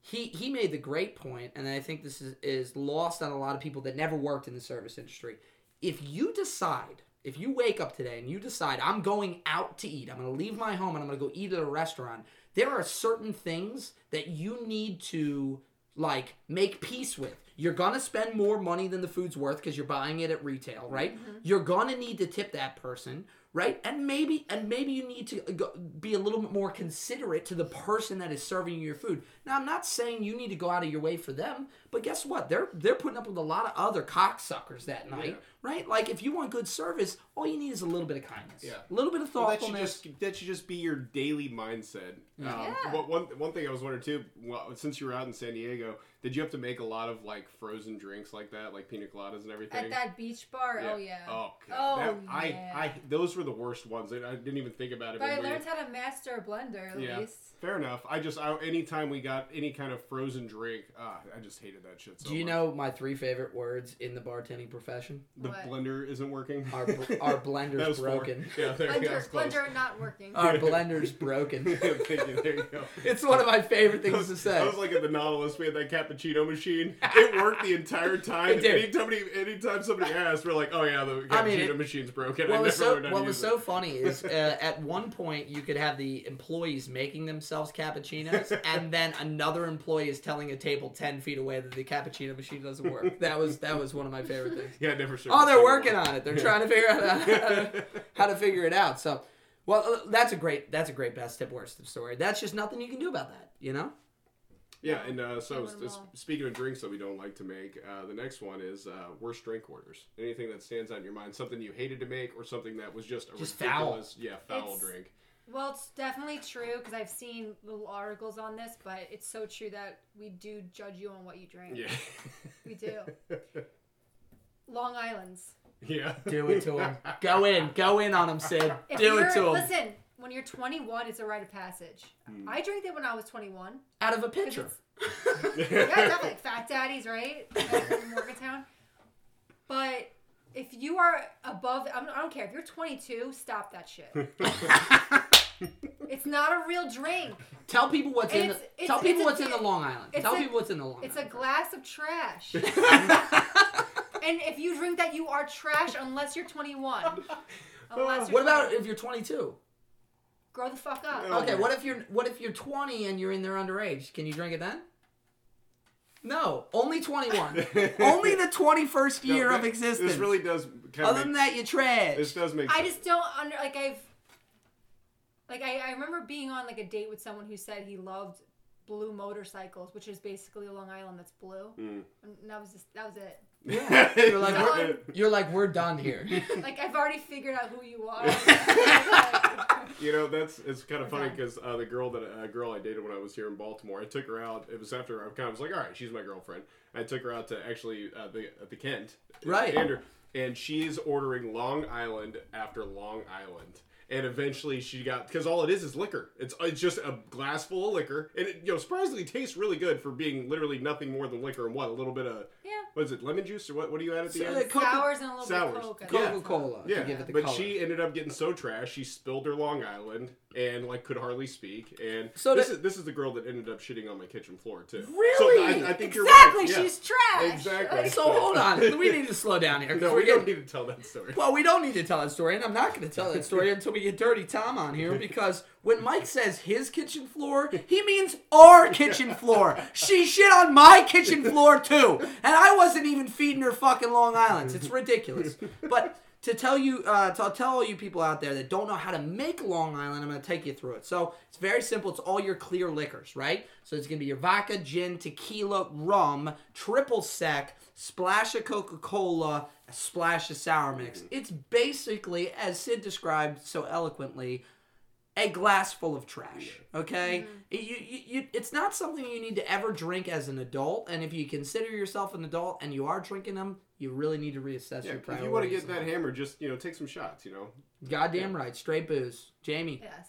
he he made the great point, and I think this is is lost on a lot of people that never worked in the service industry. If you decide, if you wake up today and you decide I'm going out to eat, I'm going to leave my home and I'm going to go eat at a restaurant, there are certain things that you need to like make peace with. You're gonna spend more money than the food's worth because you're buying it at retail, right? Mm-hmm. You're gonna need to tip that person, right? And maybe and maybe you need to go, be a little bit more considerate to the person that is serving you your food. Now, I'm not saying you need to go out of your way for them, but guess what? They're they're putting up with a lot of other cocksuckers that night, right? Like if you want good service, all you need is a little bit of kindness, Yeah. a little bit of Well, that should just that should just be your daily mindset. Um, Yeah. what- one one thing I was wondering too, well, since you were out in San Diego, did you have to make a lot of like frozen drinks like that, like pina coladas and everything? At that beach bar, oh yeah. Oh, God. Oh, That- yeah. I, those were the worst ones. I I didn't even think about it. But I when we- learned how to master a blender at yeah, least. fair enough. I just, I, anytime we got any kind of frozen drink, ah, I just hated that shit so Do you much. know my three favorite words in the bartending profession? the What? blender isn't working? Our our blender's was four. broken. Yeah, there you go. Blender, that's blender not working. Our blender's broken. Thank you. There you go. It's one of my favorite things was, to say. I was like at the Nautilus, we had that cappuccino machine. It worked the entire time. It did. Anytime, somebody, anytime somebody asked, we're like, "Oh yeah, the cappuccino I mean, it- machine's broken." What was never so learned how to what was so funny is uh, at one point you could have the employees making themselves cappuccinos, and then another employee is telling a table ten feet away that the cappuccino machine doesn't work. That was that was one of my favorite things. Yeah, I never. served Oh, they're working one. on it. They're trying to figure out how to, how to figure it out. So, well, that's a great that's a great best tip worst tip story. That's just nothing you can do about that. You know. Yeah, and uh, so s- well. speaking of drinks that we don't like to make, uh, the next one is uh, worst drink orders. Anything that stands out in your mind, something you hated to make, or something that was just a Just foul. yeah, foul It's- drink. Well, it's definitely true because I've seen little articles on this, but it's so true that we do judge you on what you drink. Yeah, We do. Long Island's. yeah. Do it to him. Go in. Go in on him, Syd. If Do it to him. Listen, when you're 21, it's a rite of passage. Hmm. I drank it when I was 21. Out of a pitcher. it's- yeah, definitely. Like Fat Daddies, right? In Morgantown. But if you are above, I don't, I don't care. If you're 22, stop that shit. it's not a real drink. Tell people what's in. It's- The, it's- tell people it's a what's in the Long Island. Tell a- people what's in the Long Island. It's a glass of trash. and if you drink that, you are trash unless you're 21. Unless you're what about if you're 22? Grow the fuck up? Okay, what if you're what if you're 20 and you're in there underage? Can you drink it then? No, only 21. only the 21st No, year of that- existence. This really does kind Other of than make, that, you trash. this does make I sense. just don't under like I've like I, I remember being on like a date with someone who said he loved blue motorcycles, which is basically a Long Island that's blue. Mm. And that was just that was it. Yeah. You're like we're, you're like we're done here. Like I've already figured out who you are. You know, that's it's kind of funny because uh, the girl that a girl I dated when I was here in Baltimore, I took her out. It was after I kind of was like, all right, she's my girlfriend. I took her out to actually uh, the the Kent, Right. Andrew, and she's ordering Long Island after Long Island. And eventually she got because all it is is liquor. It's it's just a glass full of liquor, and it you know surprisingly tastes really good for being literally nothing more than liquor and what a little bit of yeah. what is it lemon juice or what what do you add at the So, end? Coca- Sours and a little Sours. bit of coke. I Yeah. Coca Cola Yeah, to give it the but color. she ended up getting so trash, she spilled her Long Island, and like could hardly speak. And So this that- is this is the girl that ended up shitting on my kitchen floor too. Really? So I, I think you're exactly, right. yeah. she's trash. Exactly. So hold on, we need to slow down here. No, we're we don't getting- need to tell that story. Well, we don't need to tell that story, and I'm not going to tell that story until we get Dirty Tom on here because when Mike says his kitchen floor, he means our kitchen floor. She shit on my kitchen floor too, and I wasn't even feeding her fucking Long Island's. It's ridiculous. But to tell you, uh, to tell all you people out there that don't know how to make Long Island, I'm going to take you through it. So it's very simple. It's all your clear liquors, right? So it's going to be your vodka, gin, tequila, rum, triple sec, splash of Coca Cola, splash of sour mix. It's basically, as Syd described so eloquently, a glass full of trash. Okay, It- you, you, you, it's not something you need to ever drink as an adult. And if you consider yourself an adult and you are drinking them, you really need to reassess Yeah, your if you want to get that hammer, just you know, take some shots. You know. goddamn right, straight booze. Jamie, Yes.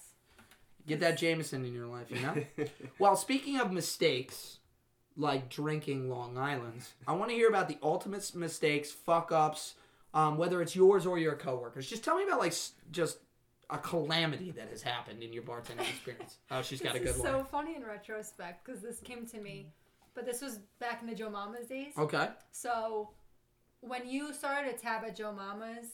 get that Jameson in your life. You know. well, speaking of mistakes, like drinking Long Island's, I want to hear about the ultimate mistakes, fuck ups, um, whether it's yours or your coworkers. Just tell me about like just a calamity that has happened in your bartending experience. Oh, she's got a good is one. so funny in retrospect because this came to me, but this was back in the Joe Mama's days. Okay. So, when you started a tab at Joe Mama's,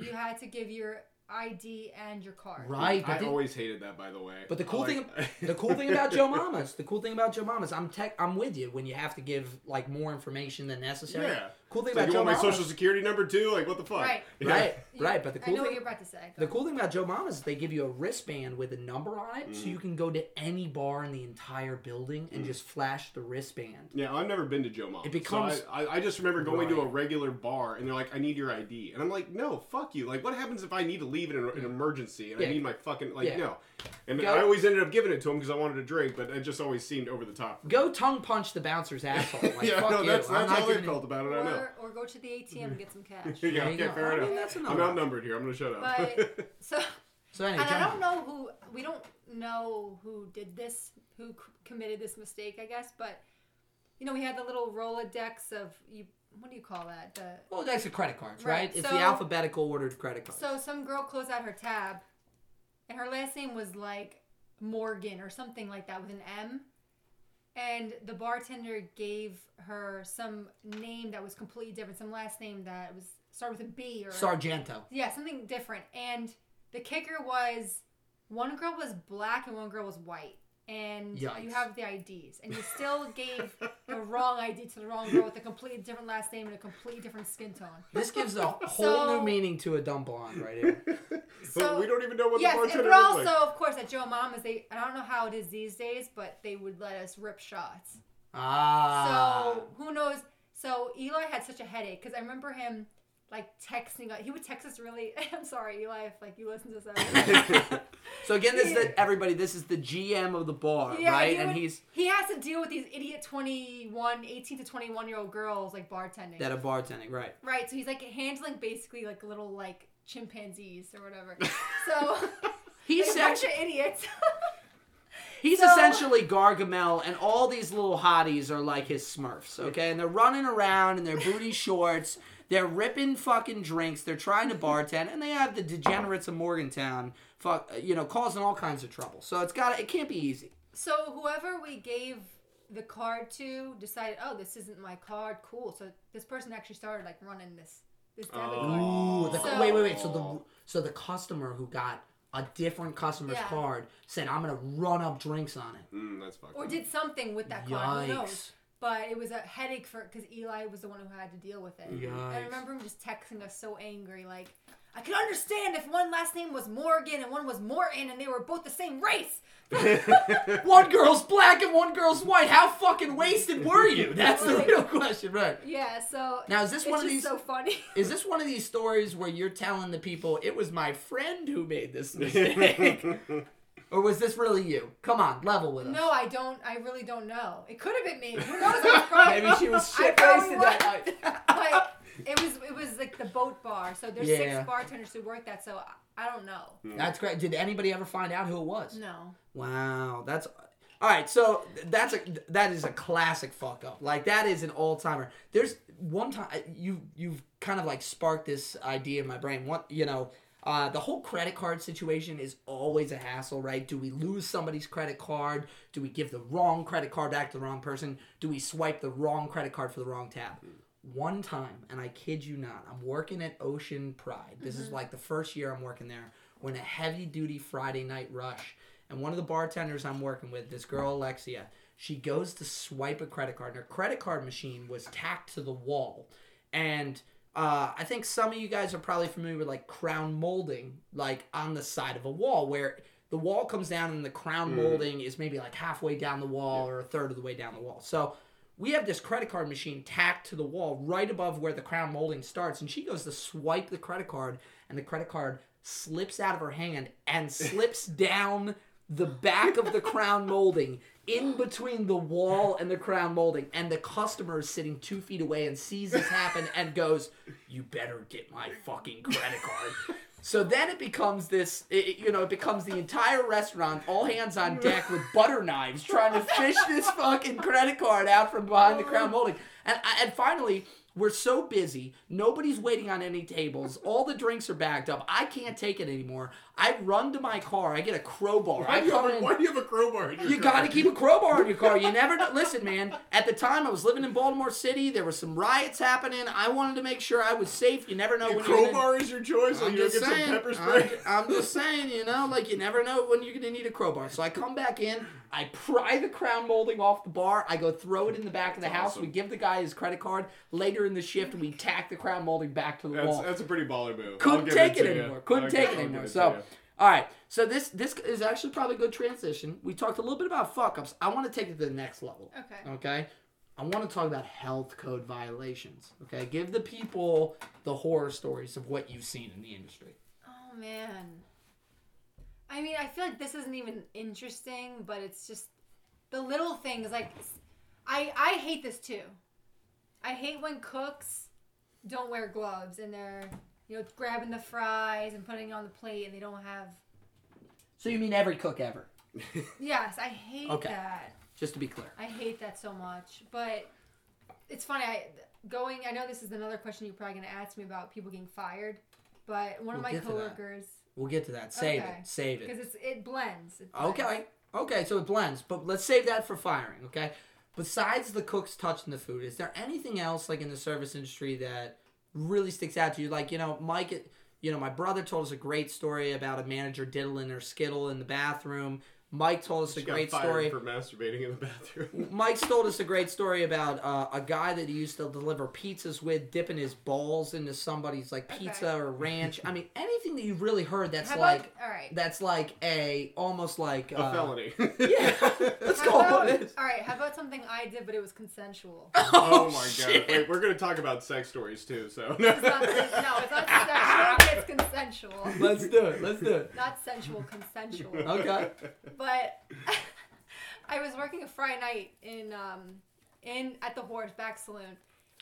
you had to give your ID and your card. Right. I the, always hated that, by the way. but the cool like- thing, the cool thing about Joe Mamas, the cool thing about Joe Mamas, I'm tech, I'm with you when you have to give like more information than necessary. Yeah. Cool thing It's like, about you Joe want my Mamas, social security number too? Like, what the fuck? Right. Yeah. right, You- right. But the I cool know what thing, you're about to say. The cool thing about Joe Mama's is they give you a wristband with a number on it, Mm. so you can go to any bar in the entire building and just flash the wristband. Yeah, I've never been to Joe Mama. It becomes- So I, I, I just remember going to a regular bar and they're like, "I need your ID," and I'm like, "No, fuck you! Like, what happens if I need to leave in an, an emergency and Yeah. I need my fucking like Yeah. no?" And Go- I always ended up giving it to him because I wanted a drink, but it just always seemed over the top. Go tongue punch the bouncer's asshole. Like, yeah, fuck no, you. that's I'm that's how they you- felt about it. I know. Or, or go to the ATM and get some cash. yeah, There okay, fair I enough. mean, that's I'm another outnumbered here. I'm gonna shut up. But so, So anyway, and Joe I don't know who we don't know who did this, who c- committed this mistake, I guess. But you know, we had the little Rolodex of you. What do you call that? The Well, that's the credit cards, right? Right, It's so- the alphabetical ordered credit cards. So some girl closed out her tab, and her last name was like Morgan or something like that with an M. And the bartender gave her some name that was completely different, some last name that was started with a B or Sargento. yeah, something different. And the kicker was one girl was black and one girl was white. And Yikes. you have the IDs, and you still gave the wrong ID to the wrong girl with a completely different last name and a completely different skin tone. This gives a whole So- new meaning to a dumb blonde right here. but So- we don't even know what Yes, the and- bartender but looked also, like. of course, at Joe Mama's, they I don't know how it is these days, but they would let us rip shots. Ah. So who knows? So Eli had such a headache because I remember him like texting. He would text us really. I'm sorry, Eli, if like you listen to this. So again, this is the, everybody. This is the GM of the bar, Yeah, right? he And would- he's he has to deal with these idiot 21, 18 to 21 year old girls like bartending. that are bartending, right? right. So he's like handling basically like little like chimpanzees or whatever. So He's like, a bunch sex- of idiots. He's So- essentially Gargamel, and all these little hotties are like his Smurfs, okay? And they're running around in their booty shorts. They're ripping fucking drinks. They're trying to bartend, and they have the degenerates of Morgantown, fuck, you know, causing all kinds of trouble. So it's got it can't be easy. So whoever we gave the card to decided, oh, this isn't my card. Cool. So this person actually started like running this this debit Oh. card. Ooh, the, So- wait, wait, wait. So the so the customer who got a different customer's Yeah. card said, "I'm gonna run up drinks on it." Mm, that's fucked Or up. did something with that card. Who knows? Yikes! But it was a headache for because Eli was the one who had to deal with it. And I remember him just texting us so angry, like, I could understand if one last name was Morgan and one was Morton and they were both the same race. One girl's black and one girl's white. How fucking wasted were you? That's the real question, right? Yeah, so Now, is this it's one of these- so funny. Is this one of these stories where you're telling the people it was my friend who made this mistake? or was this really you? Come on, level with us. no, I don't. I really don't know. It could have been me. Who knows? I was probably- Maybe she was I shit probably wasted that night. but it was it was like the boat bar. So there's Yeah. six bartenders who work that. So I, I don't know. Hmm. That's great. Did anybody ever find out who it was? No. Wow, that's all right. So that's a that is a classic fuck up. Like that is an all timer. There's one time you you've kind of like sparked this idea in my brain. One, you know, Uh, the whole credit card situation is always a hassle, right? Do we lose somebody's credit card? Do we give the wrong credit card back to the wrong person? Do we swipe the wrong credit card for the wrong tab? One time, and I kid you not, I'm working at Ocean Pride. This is like the first year I'm working there. We're in a heavy duty Friday night rush. And one of the bartenders I'm working with, this girl Alexia, she goes to swipe a credit card, and her credit card machine was tacked to the wall. And uh, I think some of you guys are probably familiar with like crown molding, like on the side of a wall, where the wall comes down and the crown molding is maybe like halfway down the wall or a third of the way down the wall. So we have this credit card machine tacked to the wall right above where the crown molding starts, and she goes to swipe the credit card, and the credit card slips out of her hand and slips down the back of the crown molding in between the wall and the crown molding and the customer is sitting two feet away and sees this happen and goes you better get my fucking credit card. So then it becomes this it, you know it becomes the entire restaurant all hands on deck with butter knives trying to fish this fucking credit card out from behind the crown molding. And and finally we're so busy. Nobody's waiting on any tables. All the drinks are backed up. I can't take it anymore. I run to my car. I get a crowbar. Why I do, you have why do you have a crowbar in your You car? got to keep a crowbar in your car. You never know. Listen, man. At the time, I was living in Baltimore City. There were some riots happening. I wanted to make sure I was safe. You never know when you're gonna- crowbar is your choice. I'm just get saying. some pepper I'm. I'm just saying, you know, like you never know when you're gonna need a crowbar. So I come back in, I pry the crown molding off the bar, I go throw it in the back of the That's house. awesome. We give the guy his credit card. Later in the shift, we tack the crown molding back to the That's, wall. that's a pretty baller move. Couldn't give take it, to you. anymore. Couldn't I'll take give- it I'll anymore. it So, all right. So this this is actually probably a good transition. We talked a little bit about fuck ups. I want to take it to the next level. Okay. Okay. I want to talk about health code violations. Okay. Give the people the horror stories of what you've seen in the industry. Oh man. I mean, I feel like this isn't even interesting, but it's just the little things. Like, I I hate this too. I hate when cooks don't wear gloves and they're you know grabbing the fries and putting it on the plate and they don't have. So you mean every cook ever? Yes, I hate Okay. that. Just to be clear. I hate that so much. But it's funny. I going. I know this is another question you're probably going to ask me about people getting fired. But one We'll of my get to that. coworkers, We'll get to that. Save Okay. it. Save it. because it. it's it blends. It blends. Okay. Okay. So it blends, but let's save that for firing. Okay. Besides the cooks touching the food, is there anything else like in the service industry that really sticks out to you? Like you know, Mike. You know, my brother told us a great story about a manager diddling her skittle in the bathroom. Mike told us a She got great fired story. for masturbating in the bathroom. Mike's told us a great story about uh, a guy that he used to deliver pizzas with, dipping his balls into somebody's like Okay. pizza or ranch. I mean, anything that you've really heard that's How like about, all right. that's like a almost like a uh, felony. Yeah, let's How go about, on this. all right. How about something I did, but it was consensual? Oh my shit. god! Wait, we're gonna talk about sex stories too. So It's not, no, it's not sexual. It's consensual. Let's do it. Let's do it. Not sensual, consensual. Okay. But I was working a Friday night in um in at the Horseback Saloon,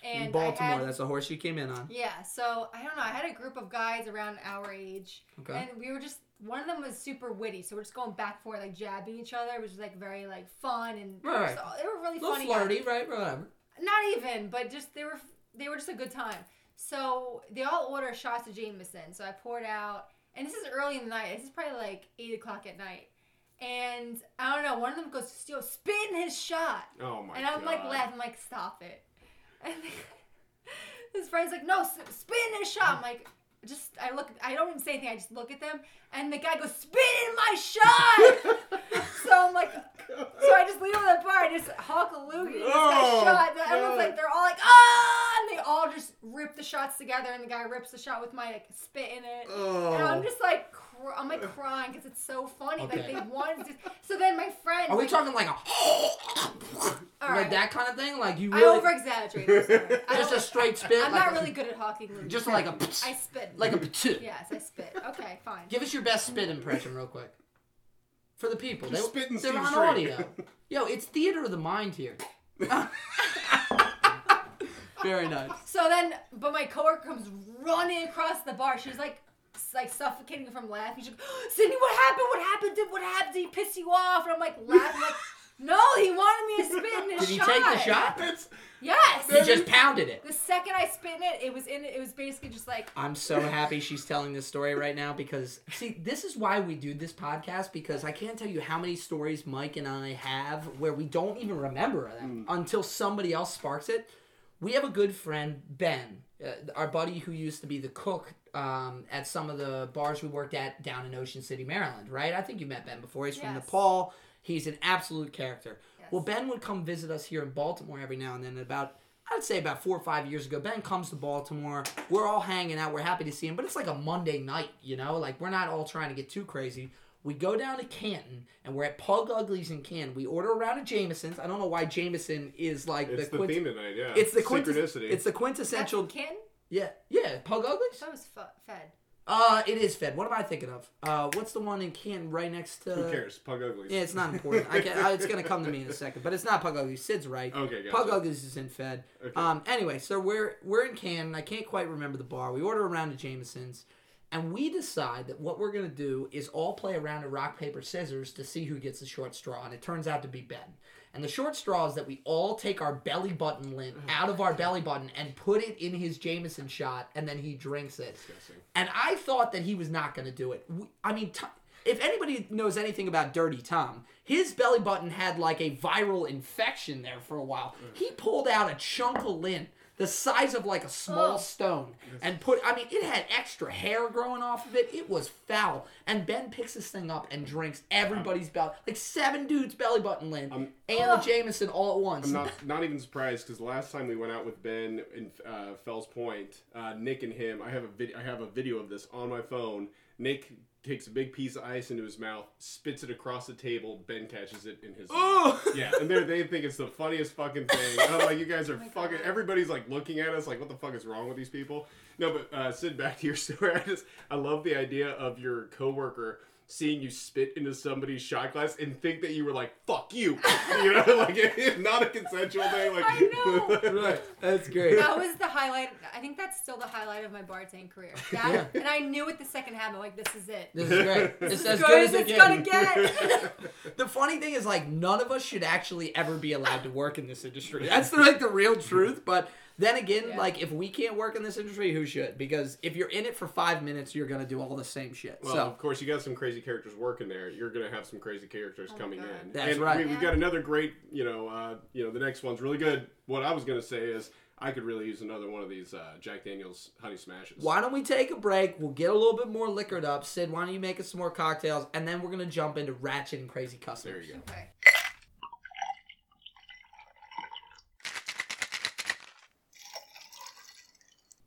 and In Baltimore, had, that's the horse you came in on. yeah. So I don't know. I had a group of guys around our age, Okay. and we were just one of them was super witty, so we're just going back and forth like jabbing each other. It was like very like fun and Right. so they were really a funny. flirty, right? Whatever. Not even, but just they were they were just a good time. So they all order shots of Jameson. So I poured out, and this is early in the night. This is probably like eight o'clock at night. And I don't know. One of them goes, "Yo, spit in his shot," oh my god. and I'm god! like laughing, like, "Stop it!" And his friend's like, "No, s- spit in his shot." I'm like, just I look. I don't even say anything. I just look at them, and the guy goes, "Spit in my shot." so I'm like, so I just leave on the bar and just hawk a loogie. This Oh, guy shot. And everyone's like, they're all like, ah! And they all just rip the shots together, and the guy rips the shot with my like spit in it. Oh. And I'm just like, cr- I'm like crying because it's so funny. Like they wanted to. So then my friend. Are we like, talking like a All like that kind of thing? Like you I really over exaggerate. just a straight spit? I'm like not a- really good at hawking loogies. Just like a I spit. like a. Yes, I spit. Okay, fine. Give us your best spit impression, real quick, for the people. Just they, spit in they're on drink. audio. Yo, it's theater of the mind here. Very nice. So then, but my coworker comes running across the bar. She's like, like suffocating from laughing. She's like, Cindy, what happened? What happened? Did what happened? Did he piss you off? And I'm like laughing, like, No, he wanted me to spit in his Did he shot. take the shot? That's Yes. He just pounded it. The second I spit in it, it was in. It It was basically just like I'm so happy she's telling this story right now because see, this is why we do this podcast because I can't tell you how many stories Mike and I have where we don't even remember them until somebody else sparks it. We have a good friend, Ben, uh, our buddy who used to be the cook um, at some of the bars we worked at down in Ocean City, Maryland, right? I think you met Ben before. He's from Nepal. He's an absolute character. Yes. Well, Ben would come visit us here in Baltimore every now and then. About, I'd say about four or five years ago, Ben comes to Baltimore. We're all hanging out. We're happy to see him, but it's like a Monday night, you know? Like, we're not all trying to get too crazy. We go down to Canton, and we're at Pug Uglies in Canton. We order a round of Jameson's. I don't know why Jameson is like it's the, the, quint- theme tonight. Yeah, It's the quintes- It's the quintessential. Canton. Yeah, yeah. Pug Uglies. That was fu- fed. Uh, it is Fed. What am I thinking of? Uh, what's the one in Canton right next to? Who cares? Pug Uglies. Yeah, it's not important. I can, I, it's gonna come to me in a second, but it's not Pug Uglies. Syd's right. Okay, Pug gotcha. Uglies is in Fed. Okay. Um. Anyway, so we're we're in Canton. I can't quite remember the bar. We order a round of Jamesons, and we decide that what we're gonna do is all play around in rock paper scissors to see who gets the short straw, and it turns out to be Ben. And the short straw is that we all take our belly button lint mm-hmm. out of our belly button and put it in his Jameson shot, and then he drinks it. Disgusting. And I thought that he was not going to do it. We- I mean, Tom, if anybody knows anything about Dirty Tom, his belly button had like a viral infection there for a while. Mm. He pulled out a chunk of lint the size of like a small Ugh. stone and put I mean it had extra hair growing off of it. It was foul. And Ben picks this thing up and drinks everybody's belly like seven dudes belly button lint I'm- and Ugh. the Jameson all at once. I'm not not even surprised because the last time we went out with Ben in uh, Fells Point, uh, Nick and him, I have a vid- I have a video of this on my phone. Nick takes a big piece of ice into his mouth, spits it across the table. Ben catches it in his. mouth. Yeah, and they they think it's the funniest fucking thing. And I'm like, you guys are my fucking. God. Everybody's like looking at us like, what the fuck is wrong with these people? No, but uh, Syd, back to your story. I just I love the idea of your coworker seeing you spit into somebody's shot glass and think that you were like, fuck you. You know, like not a consensual thing. Like I know. right. That's great. That was the highlight. I think that's still the highlight of my bartending career. That, Yeah. And I knew it the second happened. Like this is it. This is great. This It's is as good good as as it's it gonna get. The funny thing is, like, none of us should actually ever be allowed to work in this industry. That's the, like the real truth. But then again, Yeah. like, if we can't work in this industry, who should? Because if you're in it for five minutes, you're gonna do all the same shit. Well, so of course, you got some crazy characters working there. You're gonna have some crazy characters Oh coming God. in. That's and right. We, we've got another great, you know, uh, you know, the next one's really good. What I was gonna say is, I could really use another one of these uh, Jack Daniel's Honey Smashes. why don't we take a break? We'll get a little bit more liquored up. Syd, why don't you make us some more cocktails, and then we're gonna jump into ratchet and crazy customers. There you go. Okay.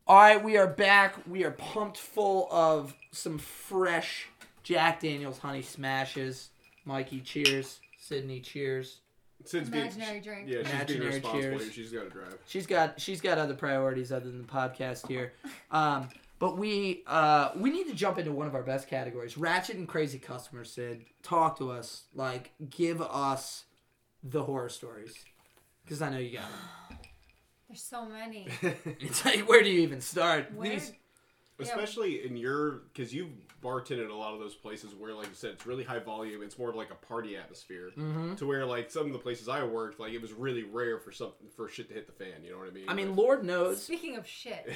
All right, we are back. We are pumped full of some fresh Jack Daniel's Honey Smashes. Mikey, cheers. Sydney, cheers. Syd's Imaginary being, drink. Yeah, she's Imaginary being responsible cheers. here. She's got to drive. She's got she's got other priorities other than the podcast here. Um, but we uh, we need to jump into one of our best categories, ratchet and crazy customers. Syd, talk to us. Like, give us the horror stories, because I know you got them. There's so many. It's like, where do you even start? Where? These, Especially in your, because you've bartended a lot of those places where, like you said, it's really high volume. It's more of like a party atmosphere. Mhm. To where, like, some of the places I worked, like, it was really rare for something for shit to hit the fan. You know what I mean? I mean, Lord knows. Speaking of shit,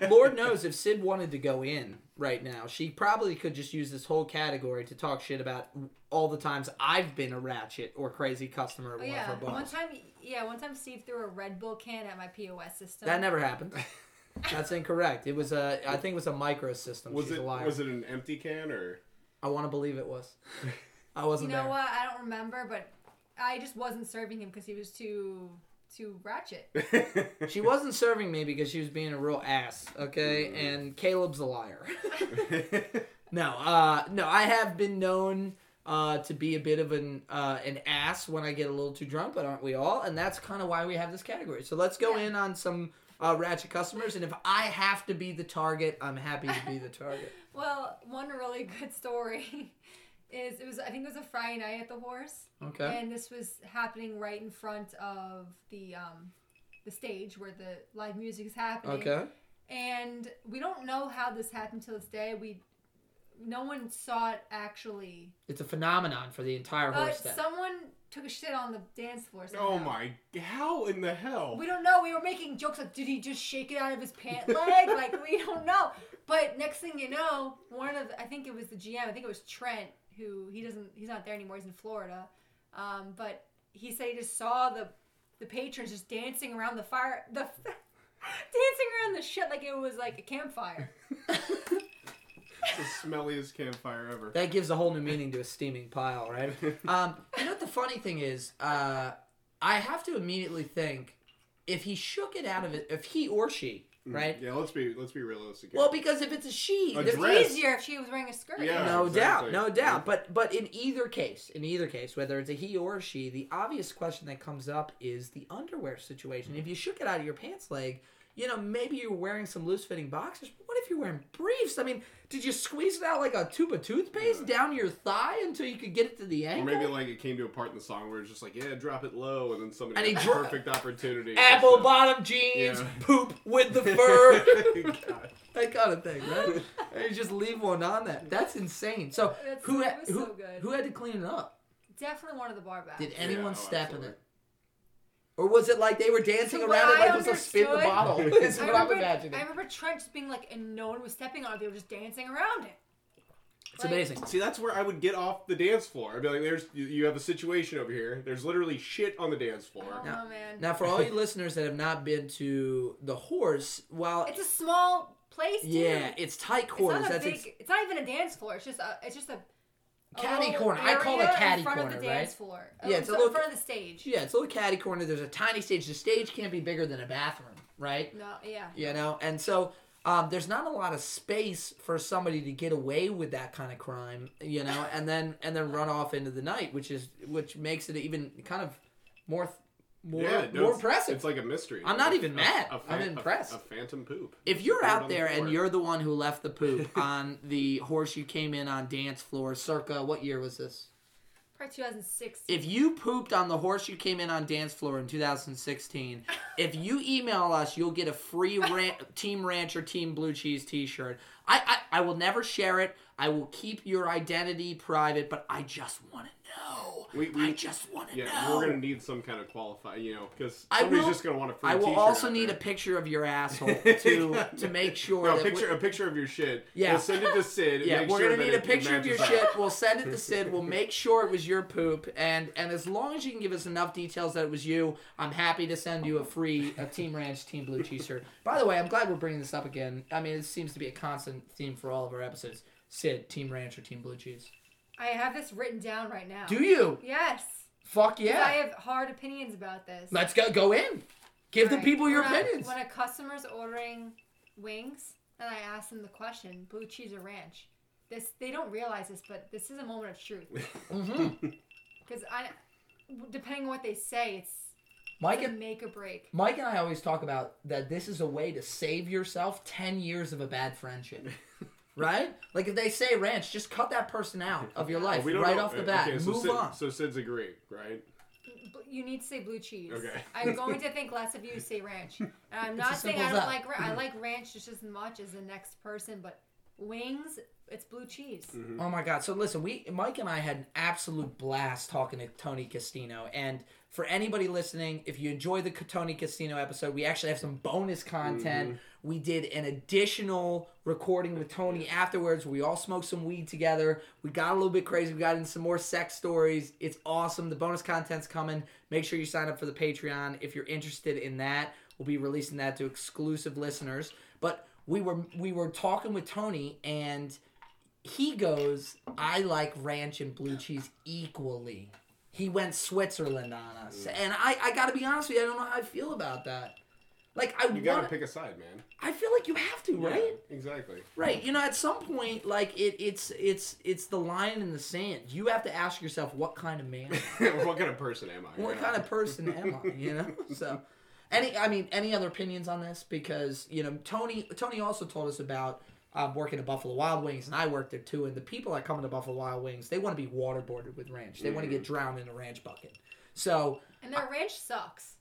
Lord knows if Syd wanted to go in right now, she probably could just use this whole category to talk shit about all the times I've been a ratchet or crazy customer at oh one yeah, of her one bars. time, yeah, one time Steve threw a Red Bull can at my POS system. That never happened. That's incorrect. It was a, I think it was a micro system. was She's it a liar. was it an empty can or? I want to believe it was. I wasn't You know there. what? I don't remember, but I just wasn't serving him because he was too too ratchet. She wasn't serving me because she was being a real ass. Okay, and Caleb's a liar. no, uh, no, I have been known uh, to be a bit of an uh, an ass when I get a little too drunk, but aren't we all? And that's kind of why we have this category. So let's go Yeah. in on some uh, ratchet customers, and if I have to be the target, I'm happy to be the target. Well, one really good story is it was I think it was a Friday night at the horse. Okay. And this was happening right in front of the um the stage where the live music is happening. Okay. And we don't know how this happened to this day. We no one saw it actually. It's a phenomenon for the entire But horse. Then. someone took a shit on the dance floor. Oh my! How in the hell? We don't know. We were making jokes like, did he just shake it out of his pant leg? like we don't know. But next thing you know, one of the, I think it was the GM. I think it was Trent who he doesn't. He's not there anymore. He's in Florida. Um, but he said he just saw the the patrons just dancing around the fire. The dancing around the shit like it was like a campfire. the smelliest campfire ever. That gives a whole new meaning to a steaming pile, right? um, you know what the funny thing is? Uh, I have to immediately think if he shook it out of it, if he or she, right? Yeah, let's be let's be realistic. here. Well, because if it's a she, A dress. Easier if she was wearing a skirt. Yeah. no exactly. doubt, no doubt. But but in either case, in either case, whether it's a he or a she, the obvious question that comes up is the underwear situation. If you shook it out of your pants leg, you know maybe you're wearing some loose fitting boxers. But what if you're wearing briefs? I mean, did you squeeze it out like a tube of toothpaste down your thigh until you could get it to the edge? Or maybe like it came to a part in the song where it's just like, yeah, drop it low, and then somebody And he had dro- perfect opportunity. Apple bottom jeans, Yeah. poop with the fur. That kind of thing, right? And you just leave one on that. That's insane. So That's- who it had, who, so who had to clean it up? Definitely one of the bar backs. Did anyone Yeah, oh, step in it? Or was it like they were dancing So around it like I it was a spin the understood- bottle? Is I what I'm remember, imagining. I remember Trent just being like, and no one was stepping on it. They were just dancing around it. It's Like- amazing. See, that's where I would get off the dance floor. I'd be like, "There's, you, you have a situation over here. There's literally shit on the dance floor." Oh Now- man. Now, for all you listeners that have not been to the horse, while It's a small place. Too. yeah, it's tight quarters. It's not a That's big. it's It's not even a dance floor. It's just a. It's just a. caddy little corner. I call it caddy in front corner, of the right? dance floor. Yeah, it's it's a in little- front of the stage. yeah, it's a little caddy corner. There's a tiny stage. The stage can't be bigger than a bathroom, right? No, yeah. you know and so um, there's not a lot of space for somebody to get away with that kind of crime you know and then and then run off into the night which is which makes it even kind of more more yeah, no, more it's- impressive It's like a mystery. I'm Like not a- even a- mad. a I'm impressed. A, phantom poop. if you're Throw out on the there and you're the one who left the poop on the horse you came in on dance floor circa what year was this Probably 2006. if you pooped on the horse you came in on dance floor in 2016, if you email us, you'll get a free ran- Team Ranch or Team Blue Cheese T-shirt. I, I I will never share it. I will keep your identity private, but I just want to know. We- we- I just want to Yeah, know. we're gonna need some kind of qualify, you know, because I somebody's will- just gonna want a free I will also out need a picture of your asshole to to make sure No, a picture, a picture of your shit. Yeah. we'll send it to Syd. Yeah, make we're sure gonna need a picture of your up. shit. We'll send it to Syd. We'll make sure it was your poop, and and as long as you can give us enough details that it was you, I'm happy to send you a free a Team Ranch Team Blue T-shirt. By the way, I'm glad we're bringing this up again. I mean, it seems to be a constant theme for all of our episodes. Syd, Team Ranch or Team Blue Cheese? I have this written down right now. Do you? Yes. Fuck yeah. I have hard opinions about this. Let's go go in. Give the Alright, people your when a- opinions. when a customer's ordering wings, and I ask them the question, blue cheese or ranch, this they don't realize this, but this is a moment of truth. Mm-hmm. Because I, depending on what they say, it's Mike a and make or break. Mike and I always talk about that this is a way to save yourself 10 years of a bad friendship. right? Like if they say ranch, just cut that person out of your life We right know- off the bat. Okay, so Move Syd, on. So Syd's agreed, right? But You need to say blue cheese. Okay. I'm going to think less of you say ranch. And I'm not saying I don't that. like ra- I like ranch just as much as the next person, but wings, it's blue cheese. Mm-hmm. Oh my god. So listen, we Mike and I had an absolute blast talking to Tony Castino. And for anybody listening, if you enjoy the Tony Castino episode, we actually have some bonus content. Mm-hmm. We did an additional recording with Tony afterwards. We all smoked some weed together. We got a little bit crazy. We got in some more sex stories. It's awesome. The bonus content's coming. Make sure you sign up for the Patreon if you're interested in that. We'll be releasing that to exclusive listeners. But we were we were talking with Tony and he goes, I like ranch and blue cheese equally. He went Switzerland on us. And I, I gotta be honest with you, I don't know how I feel about that. Like I You gotta want pick a side, man. I feel like you have to, right? Yeah, exactly. Right. You know, at some point, like it, it's it's it's the line in the sand. You have to ask yourself, what kind of man? what kind of person am I? what Yeah. kind of person am I? You know. So, any I mean, any other opinions on this? Because you know, Tony Tony also told us about um, working at Buffalo Wild Wings, and I worked there too. And the people that come to Buffalo Wild Wings, they want to be waterboarded with ranch. They want to get drowned in a ranch bucket. So, And their ranch sucks.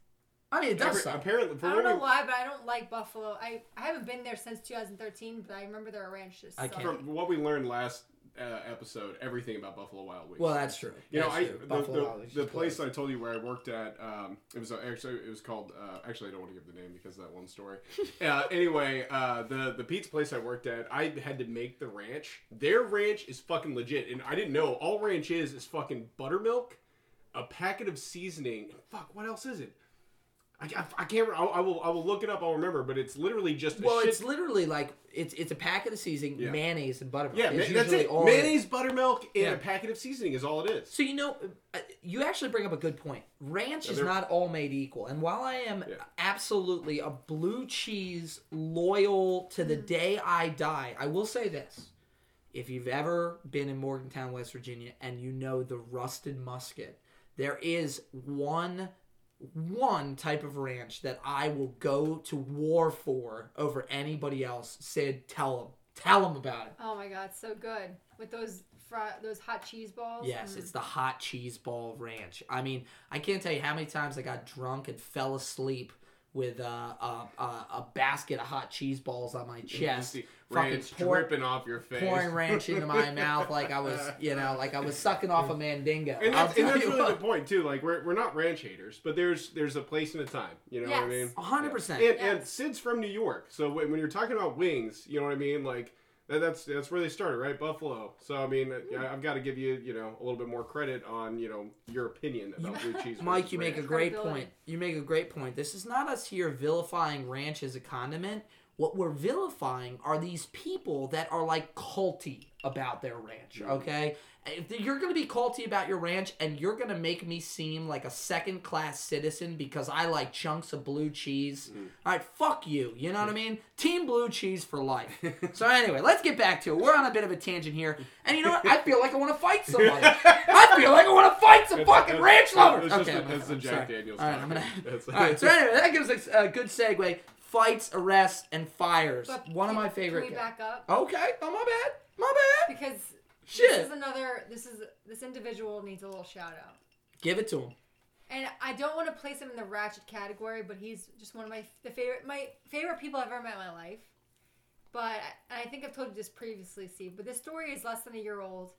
I mean, it does Every- suck. Apparently, I don't what know why, but I don't like Buffalo. I, I haven't been there since 2013, but I remember their ranch just I sucked. can't. from what we learned last uh, episode everything about Buffalo Wild Wings. Well, that's true. You know, That's I true. the, Buffalo the, Wild Wings the place. I told you where I worked at. Um, it was uh, actually it was called. Uh, actually, I don't want to give the name because of that one story. uh, anyway, uh, the the pizza place I worked at, I had to make the ranch. Their ranch is fucking legit, and I didn't know all ranch is is fucking buttermilk, a packet of seasoning. Fuck, what else is it? I, I, I can't. I, I will. I will look it up. I'll remember. But it's literally just. Well, shit it's literally like it's it's a packet of seasoning, Yeah. mayonnaise, and buttermilk. yeah, It's ma- that's usually it. all it is. Mayonnaise, buttermilk, and Yeah. a packet of seasoning is all it is. So you know, uh, you actually bring up a good point. Ranch is they're- not all made equal, and while I am Yeah. absolutely a blue cheese loyal to the day I die, I will say this: if you've ever been in Morgantown, West Virginia, and you know the rusted musket, there is one one type of ranch that I will go to war for over anybody else. Syd, tell them, tell them about it. Oh my god, so good with those fry, those hot cheese balls. Yes, Mm. it's the hot cheese ball ranch. I mean, I can't tell you how many times I got drunk and fell asleep with uh, a, a, a basket of hot cheese balls on my chest, fucking ranch pour, dripping off your face. pouring ranch into my mouth like I was, you know, like I was sucking off a mandingo. And that's, and that's really what. the point too. Like we're, we're not ranch haters, but there's there's a place and a time. You know what I mean? A hundred percent. And, and Yes. Syd's from New York, so when, when you're talking about wings, you know what I mean? Like that, that's that's where they started, right? Buffalo. So I mean, uh, I, I've got to give you you know a little bit more credit on you know your opinion about blue cheese. Mike, versus you make a great point. You make a great point. This is not us here vilifying ranch as a condiment. What we're vilifying are these people that are like culty about their ranch, mm-hmm. okay? If you're going to be culty about your ranch and you're going to make me seem like a second class citizen because I like chunks of blue cheese, mm. all right, fuck you. You know what I mm. mean? Team blue cheese for life. so, anyway, let's get back to it. We're on a bit of a tangent here. And you know what? I feel like I want to fight somebody. I feel like I want to fight some That's- fucking that's- ranch lovers. that's just okay, the- I'm- that's the I'm Jack sorry. Daniels All right, I'm gonna. talking. That's- All right, so anyway, that gives us a good segue. Fights, arrests, and fires. But One of my favorite. Can we back up Okay. Oh my bad. My bad. because Shit. this is another. This is this individual needs a little shout out. Give it to him. And I don't want to place him in the ratchet category, but he's just one of my the favorite my favorite people I've ever met in my life. But and I think I've told you this previously, Steve. But this story is less than a year old.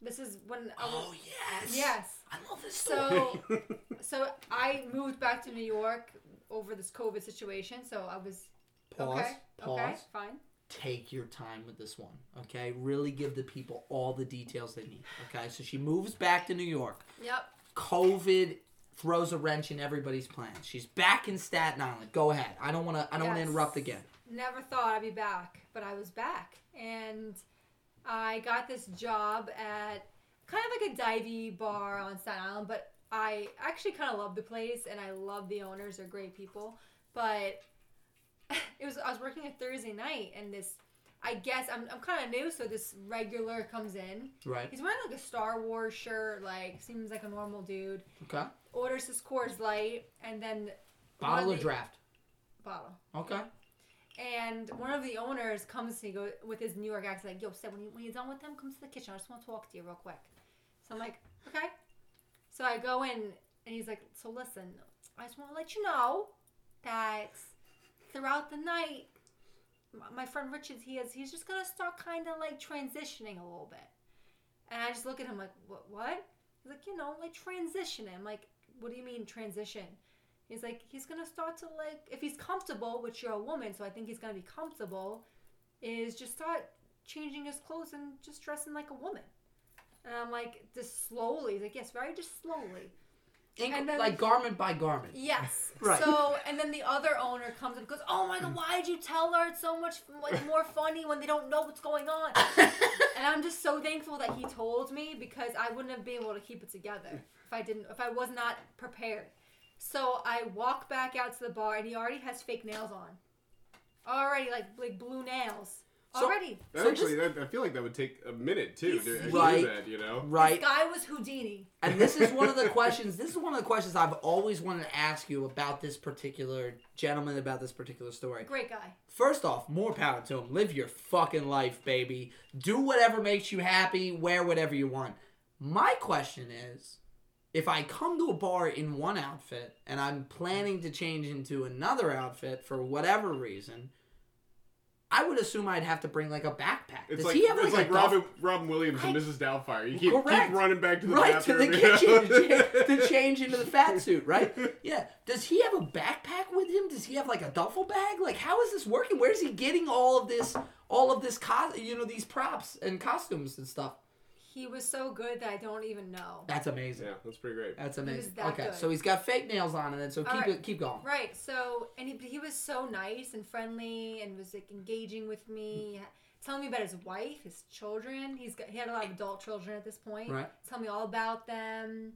This is when I was, Oh yes. yes. I love this story. So so I moved back to New York over this COVID situation. So I was Pause. okay. Pause. Okay, fine. Take your time with this one. Okay. Really give the people all the details they need. Okay. So she moves back to New York. Yep. COVID throws a wrench in everybody's plans. She's back in Staten Island. Go ahead. I don't want to. I don't want to interrupt again. Never thought I'd be back, but I was back. And I got this job at kind of like a divey bar on Staten Island, but I actually kind of love the place and I love the owners. They're great people. But it was I was working a Thursday night and this I guess I'm, I'm kind of new, so this regular comes in. Right. He's wearing like a Star Wars shirt, like seems like a normal dude. Okay. Orders his Coors Light and then Bottle of the- draft. bottle. Okay. And one of the owners comes to me go with his New York accent, like, "Yo, Seb, when, you, when you're done with them, come to the kitchen. I just want to talk to you real quick." So I'm like, "Okay." So I go in, and he's like, "So listen, I just want to let you know that throughout the night, my, friend Richard, he is he's just gonna start kind of like transitioning a little bit." And I just look at him like, "What? What?" He's like, "You know, like transitioning." I'm like, "What do you mean transition?" He's like, he's gonna start to like, if he's comfortable, which you're a woman, so I think he's gonna be comfortable, is just start changing his clothes and just dressing like a woman. And I'm like, just slowly. He's like, yes, very just slowly. Inc- And then- like garment by garment. Yes. Right. So, and then the other owner comes and goes, oh my god, why did you tell her? It's so much like more funny when they don't know what's going on. And I'm just so thankful that he told me because I wouldn't have been able to keep it together if I didn't, if I was not prepared. So I walk back out to the bar and he already has fake nails on. Already, like like blue nails. So- Already. That So actually, that, I feel like that would take a minute too to Right. do that. You know. right. This guy was Houdini. And this is one of the questions. This is one of the questions I've always wanted to ask you about this particular gentleman, about this particular story. Great guy. First off, more power to him. Live your fucking life, baby. Do whatever makes you happy. Wear whatever you want. My question is, if I come to a bar in one outfit and I'm planning to change into another outfit for whatever reason, I would assume I'd have to bring like a backpack. It's Does like he have it's like, like, a duff- Robin Robin Williams and I- Mrs. Doubtfire. You keep, Correct. keep running back to the right to bathroom. the you know? kitchen to change, to change into the fat suit, right? Yeah. Does he have a backpack with him? Does he have like a duffel bag? Like, how is this working? Where's he getting all of this, all of this, co- you know, these props and costumes and stuff? He was so good that I don't even know. That's amazing. yeah, that's pretty great. That's was amazing. that Okay, good. so he's got fake nails on, and then so keep right. it, keep going. Right. So, and he, he was so nice and friendly and was like engaging with me, telling me about his wife, his children. He's got he had a lot of adult children at this point. Right. Tell me all about them.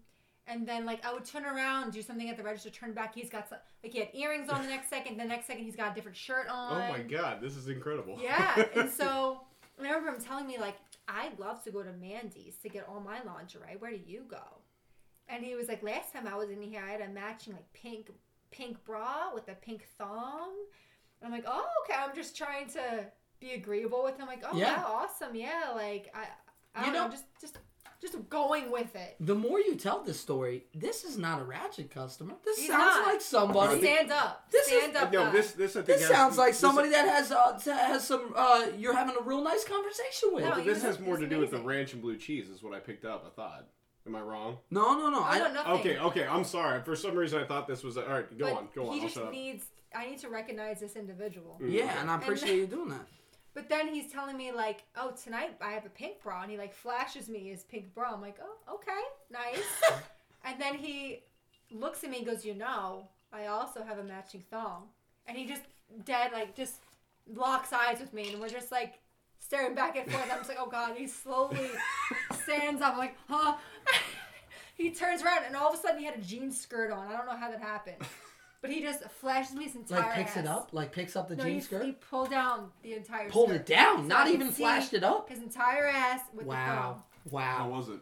And then like I would turn around, do something at the register, turn back. He's got some, like he had earrings on the next second. The next second he's got a different shirt on. Oh my god, this is incredible. Yeah. And so I remember him telling me like I'd love to go to Mandy's to get all my lingerie. Where do you go? And he was like, last time I was in here, I had a matching like pink pink bra with a pink thong. And I'm like, oh okay. I'm just trying to be agreeable with him. Like, oh Yeah. awesome, yeah. Like I, I You don't know, know- just just just going with it. The more you tell this story, this is not a ratchet customer. This He's sounds not. like somebody. Stand up. This is- Stand up. No, guy. this this I think This has- sounds like this- somebody that has uh, has some. Uh, you're having a real nice conversation with. No, this has more to was do with the ranch and blue cheese, is what I picked up. I thought. Am I wrong? No, no, no. Oh, I don't know. Okay, okay. I'm sorry. For some reason, I thought this was. A, all right, go But on, go on. He I'll just shut up. needs. I need to recognize this individual. Mm. Yeah, and I appreciate you doing that. But then he's telling me like, "Oh, tonight I have a pink bra," and he like flashes me his pink bra. I'm like, "Oh, okay, nice." and then he looks at me and goes, "You know, I also have a matching thong," and he just dead like just locks eyes with me, and we're just like staring back and forth. I'm just like, "Oh God!" He slowly stands up. I'm like, "Huh." he turns around, and all of a sudden he had a jean skirt on. I don't know how that happened. But he just flashes me his entire Like picks it up, like picks up the No, jean he, skirt, he pulled down the entire pulled skirt. it down, So not I even flashed it up. His entire ass with Wow, How wow. How was it?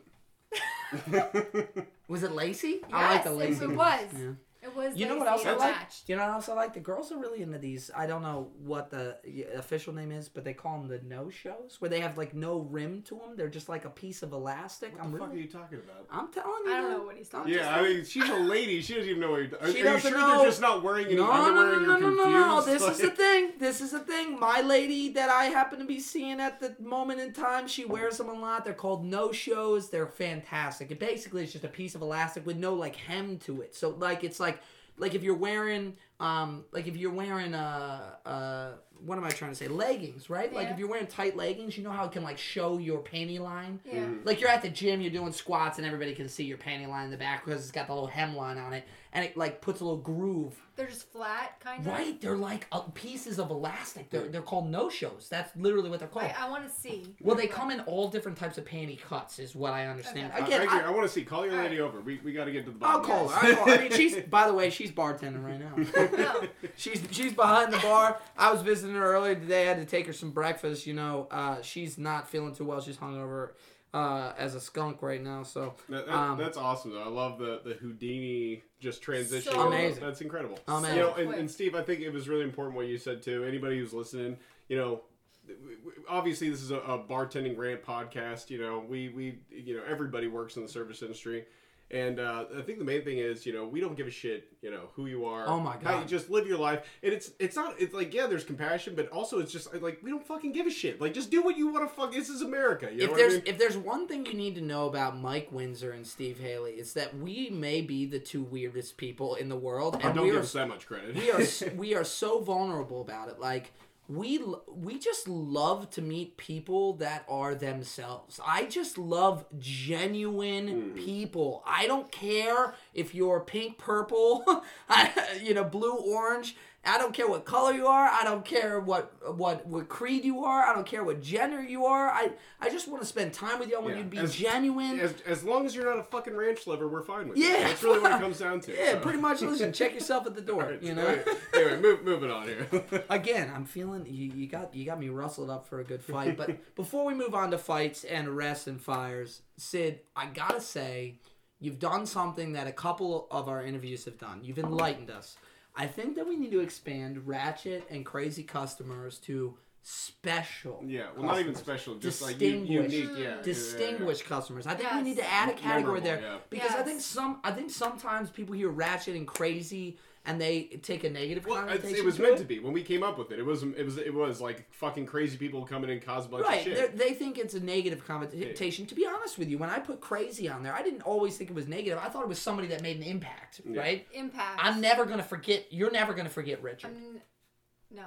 Was it lacy? the thong. I like the Yes, lacy. it, it was. Yeah. It was. You know what else I and like? You know what else I like? The girls are really into these. I don't know what the official name is, but they call them the no shows, where they have like no rim to them. They're just like a piece of elastic. What I'm the fuck are you talking about? I'm telling you. I don't know what he's I'm talking just Yeah, I mean, she's a lady. She doesn't even know what you're. Are, She are you doesn't sure know. they're just not wearing any No, no, underwear no, and no, you're no, no, no, confused? This is the thing. This is the thing. My lady that I happen to be seeing at the moment in time, she wears them a lot. They're called no shows. They're fantastic. It basically is just a piece of elastic with no like hem to it. So like it's like like if you're wearing um like if you're wearing uh uh what am I trying to say leggings right like if you're wearing tight leggings you know how it can like show your panty line Yeah. Mm-hmm. like you're at the gym, you're doing squats, and everybody can see your panty line in the back because it's got the little hemline on it, and it like puts a little groove. They're just flat, kind of. Right? They're like uh, pieces of elastic. They're they're called no shows. That's literally what they're called. I, I want to see. well, they come in all different types of panty cuts, is what I understand. Okay. I, Again, I, I, I, want to see. Call your lady right. over. We, we got to get to the I'll call her. I'll call her. I mean, she's by the way, she's bartending right now. No. she's she's behind the bar. I was visiting her earlier today. I had to take her some breakfast. You know, uh, she's not feeling too well. She's hungover uh, as a skunk right now. So That, that- Um, that's awesome though. I love the the Houdini just transition. So- Amazing. That's incredible. Amazing. You know, and, and Steve, I think it was really important what you said too. Anybody who's listening, you know, obviously this is a, a bartending rant podcast. You know, we we you know everybody works in the service industry. And uh, I think the main thing is, you know, we don't give a shit, you know, who you are. Oh my How you God. just live your life, and it's it's not it's like yeah, there's compassion, but also it's just like we don't fucking give a shit. Like just do what you want to fuck. This is America. You know if there's I mean? if there's one thing you need to know about Mike Windsor and Steve Haley, it's that we may be the two weirdest people in the world, and don't we give are us that much credit. we are we are so vulnerable about it. Like we we just love to meet people that are themselves. I just love genuine mm-hmm. people. I don't care if you're pink, purple, you know, blue, orange. I don't care what color you are. I don't care what what what creed you are. I don't care what gender you are. I I just want to spend time with you. I want Yeah, you to be as- genuine. As, as long as you're not a fucking ranch lover, we're fine with Yeah, you. That's really what it comes down to. yeah, so. pretty much. Listen, check yourself at the door. Alright, You know. Anyway, anyway move, moving on here. again i'm feeling you, you got you got me rustled up for a good fight but before we move on to fights and arrests and fires syd i gotta say you've done something that a couple of our interviews have done you've enlightened us i think that we need to expand ratchet and crazy customers to special yeah, well, not even special, just like u- Distinguished. unique. Yeah, yeah, distinguished customers. I think we need to add a category Memorable, there yeah. because I think some I think sometimes people hear ratchet and crazy and they take a negative Well, it's- connotation. it was to meant it. to be when we came up with it. It was it was it was like fucking crazy people coming in cause a bunch Right, of they're- shit. they think it's a negative connotation. To be honest with you, when I put crazy on there, I didn't always think it was negative. I thought it was somebody that made an impact, Yeah. right? Impact. I'm never gonna forget. You're never gonna forget Richard, I'm, no,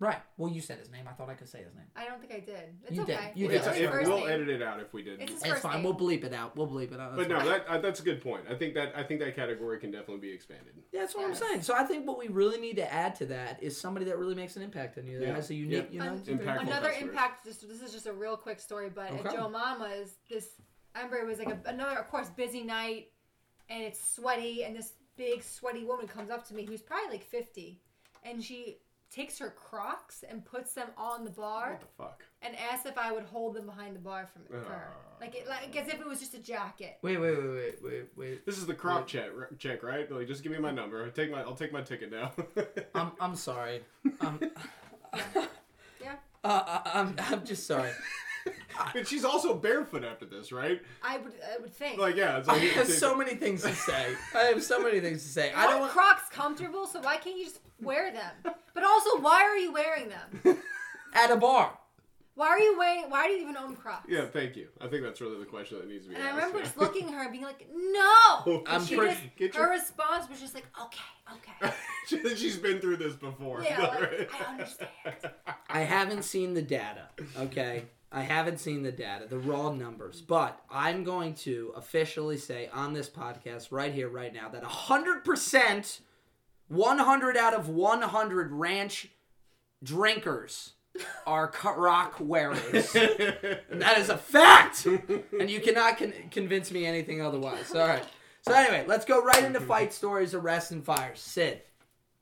right? Well, you said his name. I thought I could say his name. I don't think I did. It's You did. You It's did. It's, his it, first we'll name. edit it out if we did. It's his It's first fine. name. We'll bleep it out. We'll bleep it out. But no, that uh, that's a good point. I think that I think that category can definitely be expanded. Yeah, that's what Yes. I'm saying. So I think what we really need to add to that is somebody that really makes an impact on you. That Yeah. has a unique, Yeah. you know, Un- Impactful Another customers. impact. Just, this is just a real quick story, but Okay. at Joe Mama's, this I remember it was like a, another, of course, busy night, and it's sweaty, and this big sweaty woman comes up to me who's probably like fifty, and she takes her Crocs and puts them on the bar What the fuck? and asks if I would hold them behind the bar for, for her, Ah. like it, like as if it was just a jacket. Wait, wait, wait, wait, wait, wait. This is the Croc check, check, right? Like, just give me my number. I'll take my I'll take my ticket now. I'm, I'm sorry. Um, Yeah. uh, I- I'm, I'm just sorry. but she's also barefoot after this, right? I would, I would think. Like, yeah, it's I like have so many things to say. I have so many things to say. I Aren't don't want. Crocs comfortable, so why can't you just wear them? But also, why are you wearing them? At a bar. Why are you wearing? Why do you even own Crocs? Yeah, thank you. I think that's really the question that needs to be And I remember yeah. just looking at her and being like, "No." Oh, I'm she pretty- just, her your- response was just like, "Okay, okay, She- She's been through this before. yeah, like, I understand." I haven't seen the data, okay? I haven't seen the data, the raw numbers, but I'm going to officially say on this podcast right here, right now, that 100%, 100 out of 100 ranch drinkers are cut rock wearers. That is a fact! And you cannot con- convince me anything otherwise. All right. So, anyway, let's go right into fight stories, arrests, and fires. Syd,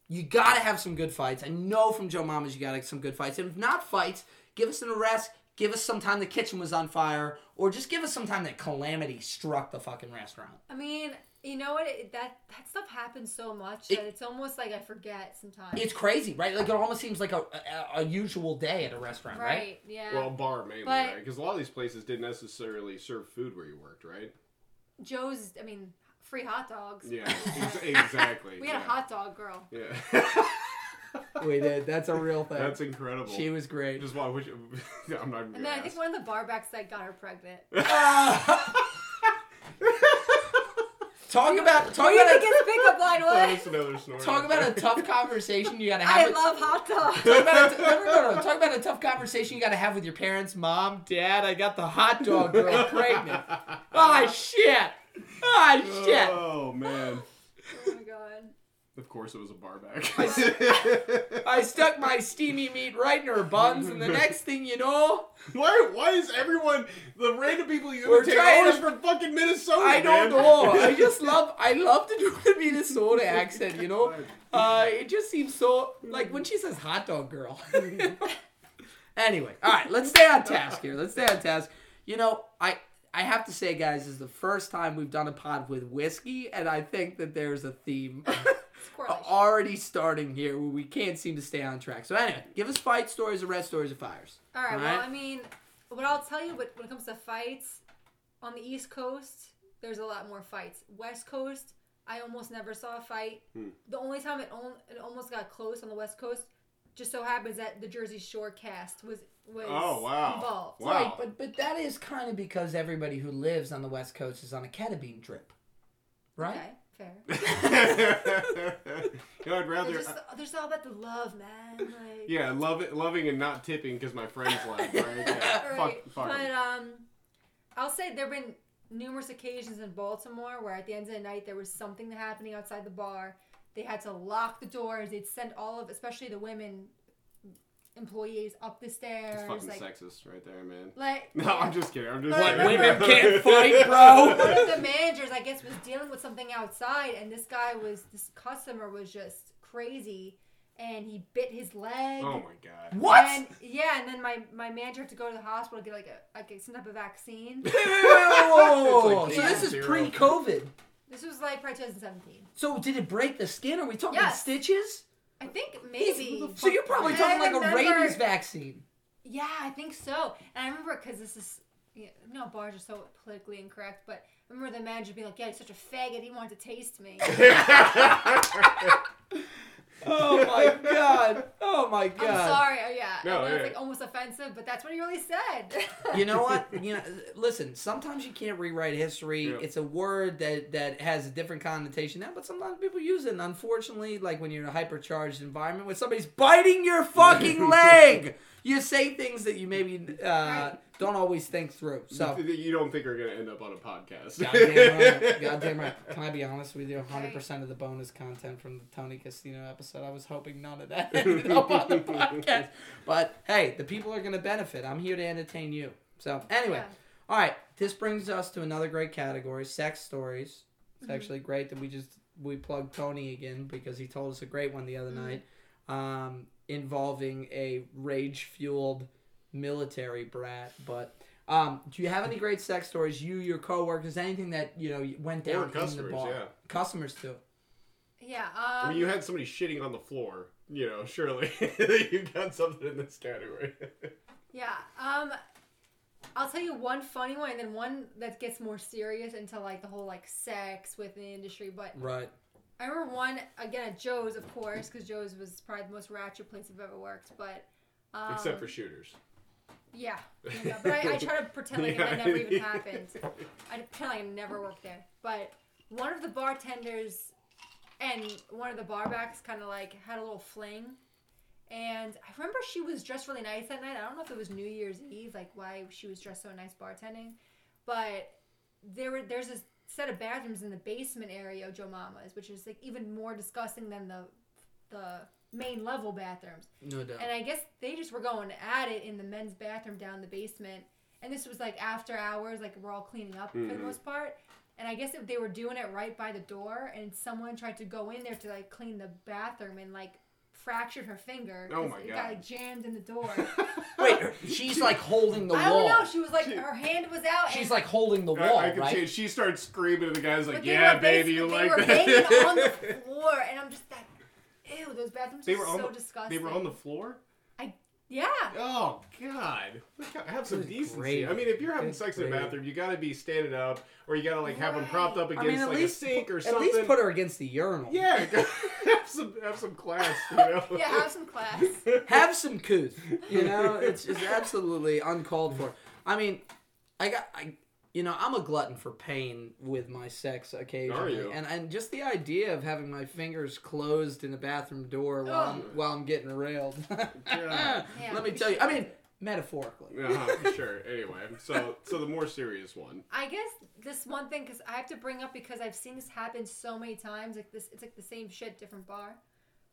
you gotta have some good fights. I know from Joe Mamas you gotta some good fights. And if not fights, give us an arrest. Give us some time the kitchen was on fire, or just give us some time that calamity struck the fucking restaurant. I mean, you know what? It, that that stuff happens so much It- that it's almost like I forget sometimes. It's crazy, right? Like it almost seems like a, a, a usual day at a restaurant, right? right? Yeah. well, bar mainly, But- right? Because a lot of these places didn't necessarily serve food where you worked, right? Joe's. I mean, free hot dogs. Yeah, exactly. We had yeah. a hot dog girl. Yeah, We did. That's a real thing. that's incredible. she was great. just want. Wish, I'm not. And gonna then I think one of the barbacks that got her pregnant. talk about talk you about think a, his pickup line was? that's another snore. talk about a tough conversation you gotta have. I with- love hot dogs. Talk about, a, no, no, no, talk about a tough conversation you got to have with your parents, mom, dad. I got the hot dog girl pregnant. Oh shit! Oh shit! Oh man. Of course, it was a barback. I stuck my steamy meat right in her buns, and the next thing you know, why? Why is everyone the random people you We're imitate trying always to- from fucking Minnesota? I don't man? know. I just love. I love to do the Minnesota accent. You know, uh, it just seems so like when she says "hot dog girl." anyway, all right, let's stay on task here. Let's stay on task. You know, I I have to say, guys, this is the first time we've done a pod with whiskey, and I think that there's a theme. Already starting here where we can't seem to stay on track. So anyway, give us fight stories, arrest stories, or fires. All right. All Well. I mean, what I'll tell you, but when it comes to fights, on the East Coast, there's a lot more fights. West Coast, I almost never saw a fight. Hmm. The only time it, on, it almost got close on the West Coast, just so happens that the Jersey Shore cast was was Oh, wow. involved. Wow. Right, but but that is kind of because everybody who lives on the West Coast is on a ketamine drip, right? Okay, fair. you know, I'd rather. They're just, they're just all about the love, man. Like, yeah, love it, loving and not tipping because my friends left. Right? Yeah. Right. Fuck, fuck. But 'em. um, I'll say there've been numerous occasions in Baltimore where at the end of the night there was something happening outside the bar. They had to lock the doors. They'd send all of, especially the women employees, up the stairs. It's fucking like, sexist right there, man. like No, I'm just kidding. I'm just What, kidding. women can't fight, bro? one of the managers, I guess, was dealing with something outside, and this guy was this customer was just crazy, and he bit his leg. Oh my god. What? And yeah, and then my, my manager had to go to the hospital to get like a like a, some type of vaccine. Wait, wait, wait, wait, whoa, whoa, whoa, whoa. It's So this is zero. pre-COVID. This was like probably 2017. So did it break the skin? Are we talking Yes. stitches? I think maybe. So you're probably And talking I like a remember- rabies vaccine. Yeah, I think so. And I remember because this is Yeah, no, bars are so politically incorrect, but I remember the manager being like, "Yeah, he's such a faggot. He wanted to taste me." Oh my god! Oh my god! I'm sorry. Oh, yeah, No, I know it's like almost offensive, but that's what he really said. you know what? You know, listen. Sometimes you can't rewrite history. Yeah. It's a word that that has a different connotation now, but sometimes people use it. And unfortunately, like when you're in a hypercharged environment where somebody's biting your fucking leg, you say things that you maybe uh, don't always think through. So. you don't think are gonna end up on a podcast? Goddamn right. Goddamn right. Can I be honest with you? 100% of the bonus content from the Tony Casino episode, I was hoping none of that ended up on the podcast. But hey, the people are going to benefit. I'm here to entertain you. So, anyway. Yeah. All right. This brings us to another great category sex stories. It's Mm-hmm. actually great that we just we plugged Tony again because he told us a great one the other Mm-hmm. night um, involving a rage fueled military brat. But um, do you have any great sex stories? You, your coworkers, anything that you know went Or down in the customers, bar? yeah. Customers too. yeah. I Um, mean, you had somebody shitting on the floor. You know, surely you've got something in this category. Yeah. Um, I'll tell you one funny one, and then one that gets more serious into like the whole like sex within the industry. But Right. I remember one again at Joe's, of course, because Joe's was probably the most ratchet place I've ever worked. But um, Except for shooters. yeah, yeah, but I, I try to pretend like Yeah. it never even happened. I pretend like I never worked there. But one of the bartenders and one of the barbacks kind of like had a little fling. And I remember she was dressed really nice that night. I don't know if it was New Year's Eve, like why she was dressed so nice bartending. But there were there's a set of bathrooms in the basement area of Joe Mama's, which is like even more disgusting than the the main level bathrooms. No doubt. And I guess they just were going at it in the men's bathroom down the basement. And this was like after hours, like we're all cleaning up for the Mhm. most part. And I guess if they were doing it right by the door, and someone tried to go in there to like clean the bathroom and like fractured her finger. Oh 'cause my it God. got like jammed in the door. Wait, she's like holding the wall. I wall. don't know. She was like She- her hand was out. She's and, like holding the wall, I can right? see it. She starts screaming, and the guy's like, but they "Yeah, were baby, you basically- like they were banging that?" on the floor, and I'm just like, ew, those bathrooms They are were on so the- disgusting. they were on the floor. Yeah. Oh God! Have some Good decency. gravy. I mean, if you're having Good sex in a gravy. bathroom, you got to be standing up, or you got to like have them propped up I against mean, at like least a sink or something. at something. least put her against the urinal. Yeah, have some have some class. You know. Yeah, have some class. Have some couth. You know, it's, it's absolutely uncalled for. I mean, I got I. You know, I'm a glutton for pain with my sex occasionally, Are you? and and just the idea of having my fingers closed in a bathroom door while I'm, while I'm getting railed. Yeah, Let me tell you. I mean, metaphorically. uh-huh, sure. Anyway, so so the more serious one. I guess this one thing because I have to bring up because I've seen this happen so many times. Like this, it's like the same shit, different bar.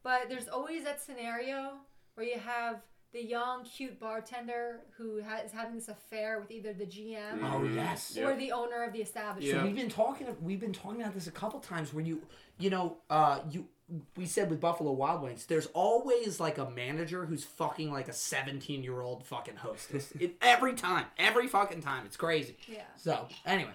But there's always that scenario where you have the young, cute bartender who ha- is having this affair with either the GM Oh Mhm. yes. or Yep. the owner of the establishment. Yeah. We've been talking. We've been talking about this a couple times. Where you, you know, uh, you. We said with Buffalo Wild Wings, there's always like a manager who's fucking like a 17 year old fucking hostess. it, every time, every fucking time, it's crazy. Yeah. So anyway,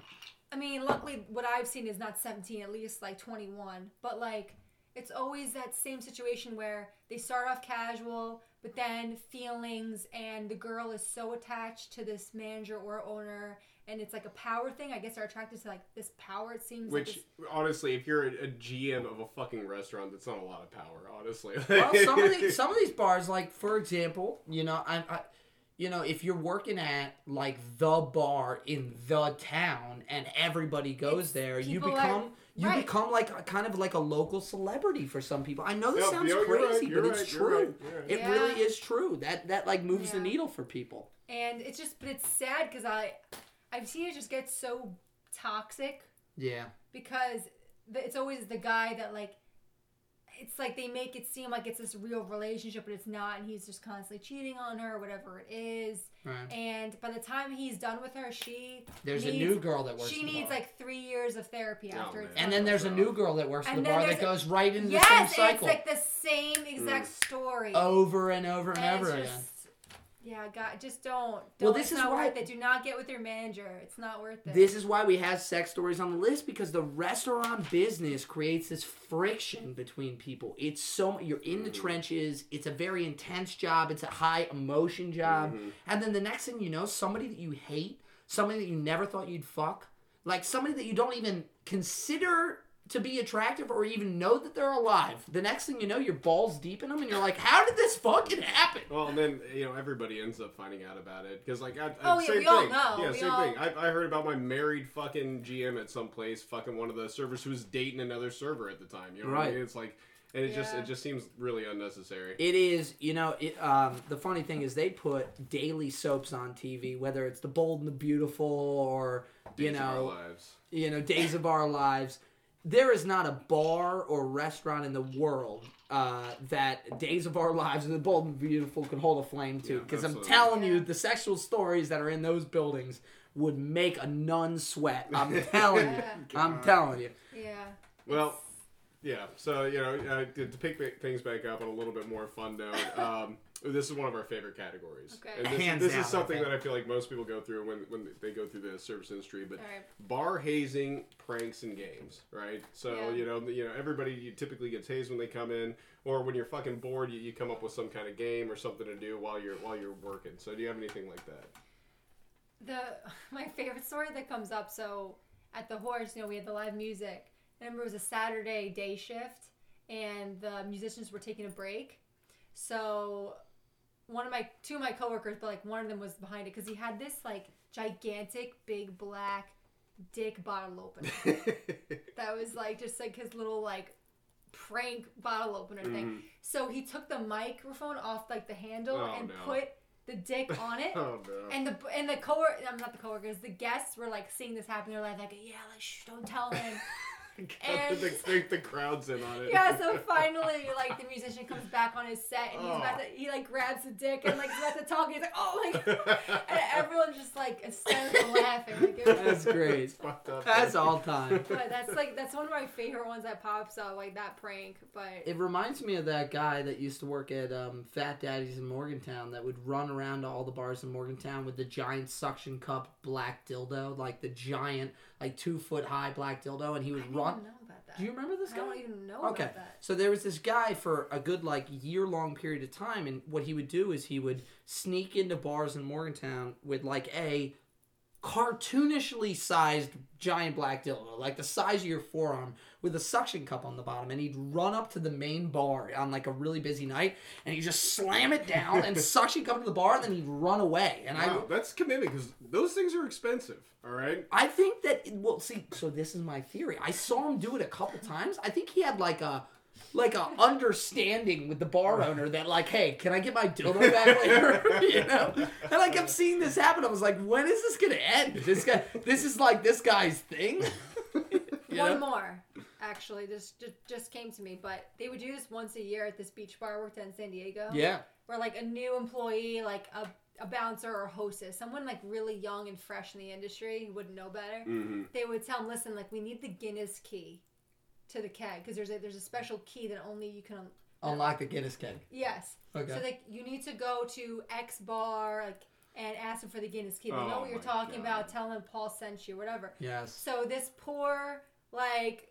I mean, luckily, what I've seen is not 17, at least like 21. But like, it's always that same situation where they start off casual, but then feelings, and the girl is so attached to this manager or owner, and it's like a power thing. I guess they're attracted to like this power. It seems. like Which this- honestly, if you're a, a GM of a fucking restaurant, that's not a lot of power. Honestly. well, some of these some of these bars, like for example, you know, I, I, you know, if you're working at like the bar in the town and everybody goes It's- there, you people are- become you right. become like a, kind of like a local celebrity for some people. I know this Yep, sounds yo, you're right, crazy, you're but it's right, you're true. right, right. It Yeah. really is true. That that like moves the needle for people. and it's just, but it's sad because I, I've seen it just get so toxic Yeah. because it's always the guy that like it's like they make it seem like it's this real relationship but it's not and he's just constantly cheating on her whatever it is Right. and by the time he's done with her she There's a needs- new girl that works. she in the needs bar. like three years of therapy Oh, after it's and then there's a new girl that works in the bar that there's- goes right into the yes same and it's cycle like the same exact mm. story over and over and, And over it's again. Just- yeah God, just don't, don't Well, this it's is not why- worth it do not get with your manager it's not worth it This is why we have sex stories on the list because the restaurant business creates this friction between people. It's so you're in the trenches. It's a very intense job. It's a high emotion job. Mhm. And then the next thing you know, somebody that you hate, somebody that you never thought you'd fuck, like somebody that you don't even consider to be attractive or even know that they're alive. The next thing you know, your balls deep in them, and you're like, "How did this fucking happen?" Well, and then you know everybody ends up finding out about it because like I, I, Oh, yeah, same we all thing. know. Yeah, We same all- thing. I, I heard about my married fucking GM at some place, fucking one of the servers who was dating another server at the time. You know what I Right. mean? It's like, and it just it just seems really unnecessary. It is, you know, it, um, the funny thing is they put daily soaps on TV, whether it's The Bold and the Beautiful or you Days of Our know, lives. you know, Days of Our Lives. There is not a bar or restaurant in the world uh, that Days of Our Lives and The Bold and Beautiful can hold a flame to. Yeah, Because I'm telling you, the sexual stories that are in those buildings would make a nun sweat. I'm telling you. I'm God. telling you. Yeah. Well, yeah. So you know, uh, to, to pick things back up on a little bit more fun note, um, this is one of our favorite categories. Okay. And this, Hands this down, is something I think. that I feel like most people go through when when they go through the service industry, but. All right. bar hazing, pranks, and games, right? So Yeah. you know, you know, everybody you typically gets hazed when they come in, or when you're fucking bored, you, you come up with some kind of game or something to do while you're while you're working. So do you have anything like that? the my favorite story that comes up so at the horse you know we had the live music I remember it was a saturday day shift and the musicians were taking a break so one of my two of my coworkers but like one of them was behind it because he had this like gigantic big black dick bottle opener that was like just like his little like prank bottle opener thing Mhm. so he took the microphone off like the handle Oh, and no. put the dick on it oh no! and the and the co I'm not the coworkers, the guests were like seeing this happen. They're like, like yeah, like shh, don't tell him. and- the, the, the crowd's in on it. yeah, so finally, like the musician comes back on his set and he's about Oh. to he like grabs the dick and like he's about to talk. And he's like, oh my god, and everyone's just like hysterical laughing. Like, it was, That's great. It's fucked up. That's man. all time. but that's like that's one of my favorite ones that pops up, like that prank. But It reminds me of that guy that used to work at um, Fat Daddy's in Morgantown that would run around to all the bars in Morgantown with the giant suction cup black dildo, like the giant, like two foot high black dildo, and he would run. Even know about that. Do you remember this guy? I don't even know Okay. about that. So there was this guy for a good like year long period of time, and what he would do is he would sneak into bars in Morgantown with like a cartoonishly sized giant black dildo, like the size of your forearm, with a suction cup on the bottom, and he'd run up to the main bar on like a really busy night, and he'd just slam it down and suction cup to the bar, and then he'd run away. And Wow, that's commitment because those things are expensive. All right. I I think that well, see, so this is my theory. I saw him do it a couple times. I think he had like a like a understanding with the bar owner that like, hey, can I get my dildo back later? you know? And I kept seeing this happen. I was like, when is this gonna end? This guy this is like this guy's thing. One know? more, actually, this just just came to me, but they would do this once a year at this beach bar I worked at in San Diego. Yeah. Where like a new employee, like a, a bouncer or a hostess, someone like really young and fresh in the industry who wouldn't know better, Mm-hmm. they would tell them, listen, like we need the Guinness key to the keg because there's a there's a special key that only you can. un- Unlock the Guinness keg. Yes. Okay. So like you need to go to X bar like and ask them for the Guinness key. They know Oh what you're talking God. about. Tell them Paul sent you, whatever. yes. So this poor, like,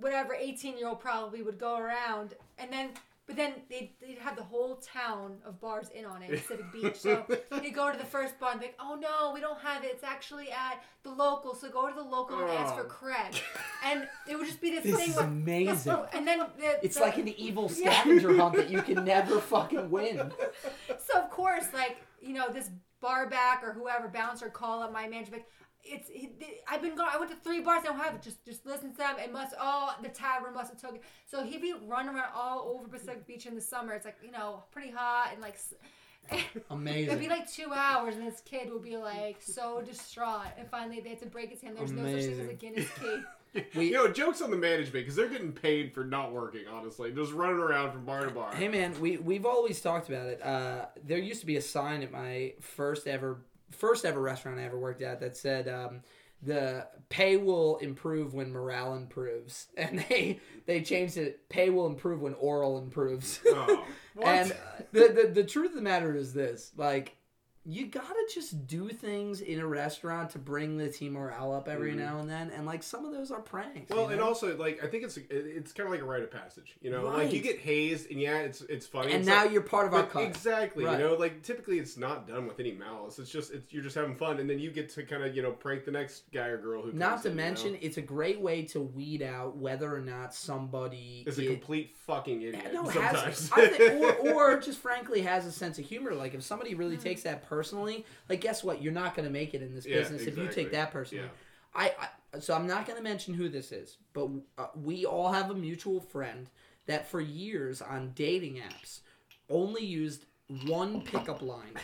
whatever 18 year old probably would go around and then, but then they'd, they'd have the whole town of bars in on it, Pacific Beach. So you go to the first bar and be like, oh no, we don't have it. It's actually at the local. So go to the local and ask for Oh. Craig. And it would just be this, This thing is where. amazing. And then the, It's the- like an evil Yeah. scavenger hunt that you can never fucking win. So of course, like you know, this bar back or whoever bouncer call up my manager. Like, it's it, I've been going. I went to three bars. I don't have it. Just just listen to them. It must. Oh, the tavern must have took. So he'd be running around all over Pacific Beach in the summer. It's like you know, pretty hot and like. Amazing. It'd be like two hours, and this kid would be like so distraught. And finally, they had to break his hand. There's no such thing as a Amazing. Guinness key. We- you know, jokes on the management because they're getting paid for not working. Honestly, just running around from bar to bar. Hey man, we we've always talked about it. Uh, there used to be a sign at my first ever first ever restaurant I ever worked at that said um, the pay will improve when morale improves, and they they changed it. Pay will improve when oral improves. Oh, what? and the, the the truth of the matter is this: like you gotta just do things in a restaurant to bring the team morale up every Mhm. now and then, and like some of those are pranks. Well, you and also like I think it's it's kind of like a rite of passage. You know, like you get hazed, and yeah, it's it's funny. and It's now like- you're part of our cut. exactly, Right. you know, like typically it's not done with any malice. It's just it's, you're just having fun, and then you get to kind of you know prank the next guy or girl who. Not to in, you know? mention, it's a great way to weed out whether or not somebody is a complete fucking idiot. no, sometimes. has, think, or, or just frankly has a sense of humor. Like if somebody Mm. really takes that personally, like guess what? You're not going to make it in this Yeah, business if you take that personally. Yeah. I, I so I'm not going to mention who this is, but uh, we all have a mutual friend that for years on dating apps only used one pickup line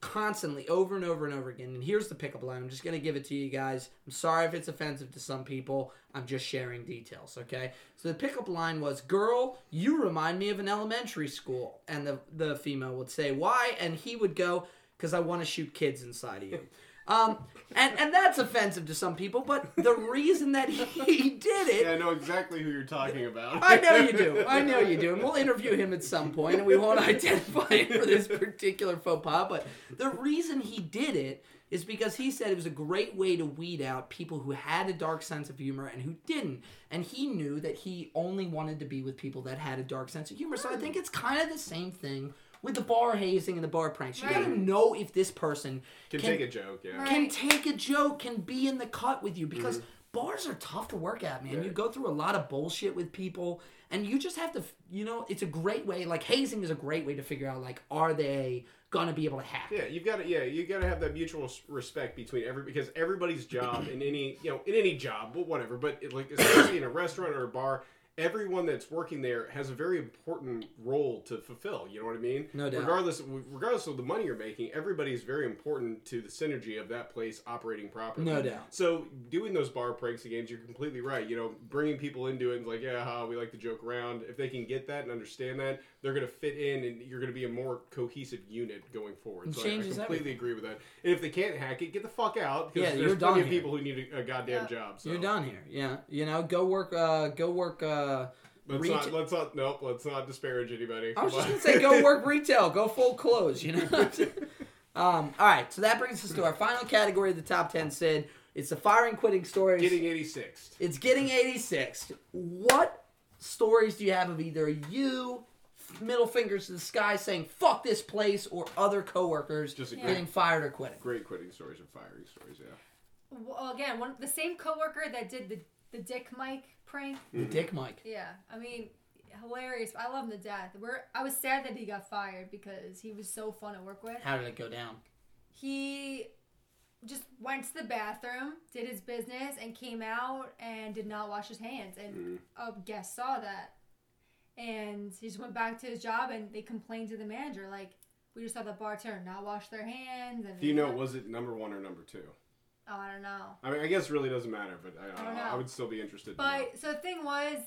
constantly over and over and over again. And here's the pickup line. I'm just going to give it to you guys. I'm sorry if it's offensive to some people. I'm just sharing details, okay? So the pickup line was, "Girl, you remind me of an elementary school." And the the female would say, "Why?" And he would go, "Cuz I want to shoot kids inside of you." Um, and and that's offensive to some people, but the reason that he did it Yeah, I know exactly who you're talking about. I know you do. I know you do. And we'll interview him at some point, and we won't identify him for this particular faux pas. But the reason he did it is because he said it was a great way to weed out people who had a dark sense of humor and who didn't. And he knew that he only wanted to be with people that had a dark sense of humor. So I think it's kind of the same thing with the bar hazing and the bar pranks. You gotta know if this person Can, take a joke, yeah. Right. can take a joke, can be in the cut with you because bars are tough to work at, man. Mm-hmm. Yeah. You go through a lot of bullshit with people, and you just have to, you know, it's a great way. Like hazing is a great way to figure out, like, are they gonna be able to hack? Yeah, you've got to yeah, you got to have that mutual respect between every because everybody's job in any you know in any job, but whatever, but it, like especially in a restaurant or a bar, everyone that's working there has a very important role to fulfill. You know what I mean? No doubt. Regardless, regardless of the money you're making, everybody is very important to the synergy of that place operating properly. No doubt. So doing those bar pranks and games, you're completely right. You know, bringing people into it and like, yeah, we like to joke around. If they can get that and understand that, they're gonna fit in, and you're gonna be a more cohesive unit going forward. It So I- I, changes completely agree with that. And if they can't hack it, get the fuck out. 'cause Yeah, there's you're plenty done of here. people who need a, a goddamn Yeah. job. So. You're done here. Yeah, you know, go work. Uh, go work. Uh, Let's reta- not. Let's not. Nope. Let's not disparage anybody. I was just gonna say, go work retail, go full clothes. You know. um. All right. So that brings us to our final category of the top ten. Syd. It's the firing, quitting stories. Getting 86. It's getting 86. What stories do you have of either you, middle fingers to the sky, saying "fuck this place," or other coworkers Just a Yeah. getting fired or quitting? Great quitting stories and firing stories. Yeah. Well, again, one the same coworker that did the the Dick Mike prank. The mm. Dick Mike. Yeah, I mean, hilarious. I love him to death. We're I was sad that he got fired because he was so fun to work with. How did it go down? He just went to the bathroom, did his business, and came out and did not wash his hands. And mm. a guest saw that, and he just went back to his job. And they complained to the manager like, "We just saw the bartender not wash their hands." And Do you know was it number one or number two? Oh, I don't know. I mean, I guess it really doesn't matter, but I, I, don't know. know. I would still be interested. But so the thing was,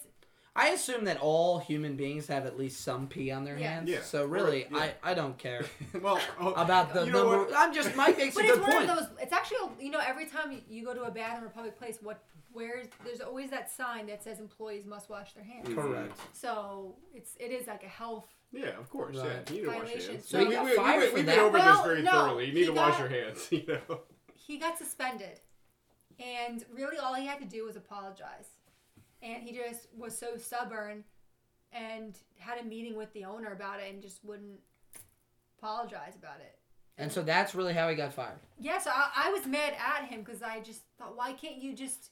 I assume that all human beings have at least some pee on their Yeah. hands. Yeah. So really, Right, yeah. I, I don't care well, oh, about the you know number. what? I'm just Mike makes a But it's one point. of those. It's actually you know every time you- you go to a bathroom or public place, what where there's always that sign that says employees must wash their hands. Mm-hmm. Correct. So it's it is like a health. Yeah, of course. Right. Yeah, you need to wash your Violation. hands. So we, we, we, fired we, for we've been over Well, this very no, thoroughly. You need he to wash your hands. You know. He got suspended, and really all he had to do was apologize, and he just was so stubborn, and had a meeting with the owner about it and just wouldn't apologize about it. And so that's really how he got fired. Yeah, so I, I was mad at him because I just thought, why can't you just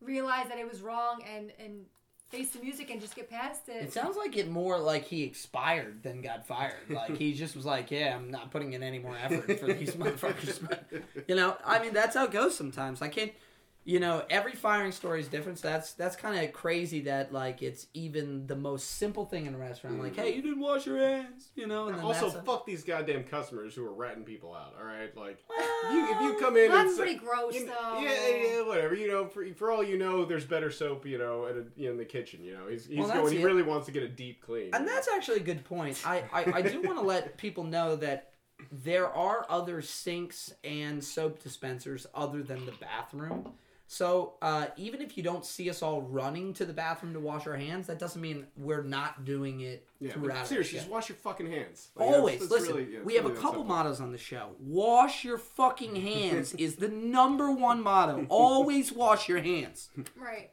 realize that it was wrong and and face the music and just get past it? It sounds like it more like he expired than got fired. Like he just was like, "Yeah, I'm not putting in any more effort for these motherfuckers." But, you know, I mean, that's how it goes sometimes. I can't. You know, every firing story is different. So that's that's kind of crazy that like it's even the most simple thing in a restaurant. Like, mm-hmm. hey, you didn't wash your hands. You know, and also, a- fuck these goddamn customers who are ratting people out. All right, like Well, you, if you come in Well, and that's say- pretty gross, you though. Yeah, yeah, whatever. You know, for, for all you know, there's better soap. You know, at a, you know, in the kitchen. You know, he's he's Well, that's going. He really wants to get a deep clean. And that's actually a good point. I, I, I do want to let people know that there are other sinks and soap dispensers other than the bathroom. So uh, even if you don't see us all running to the bathroom to wash our hands, that doesn't mean we're not doing it Yeah, throughout. but our seriously, just wash your fucking hands. Like, Always that's listen. really- yeah, we have a really that couple simple. mottos on the show. Wash your fucking hands is the number one motto. Always wash your hands. Right.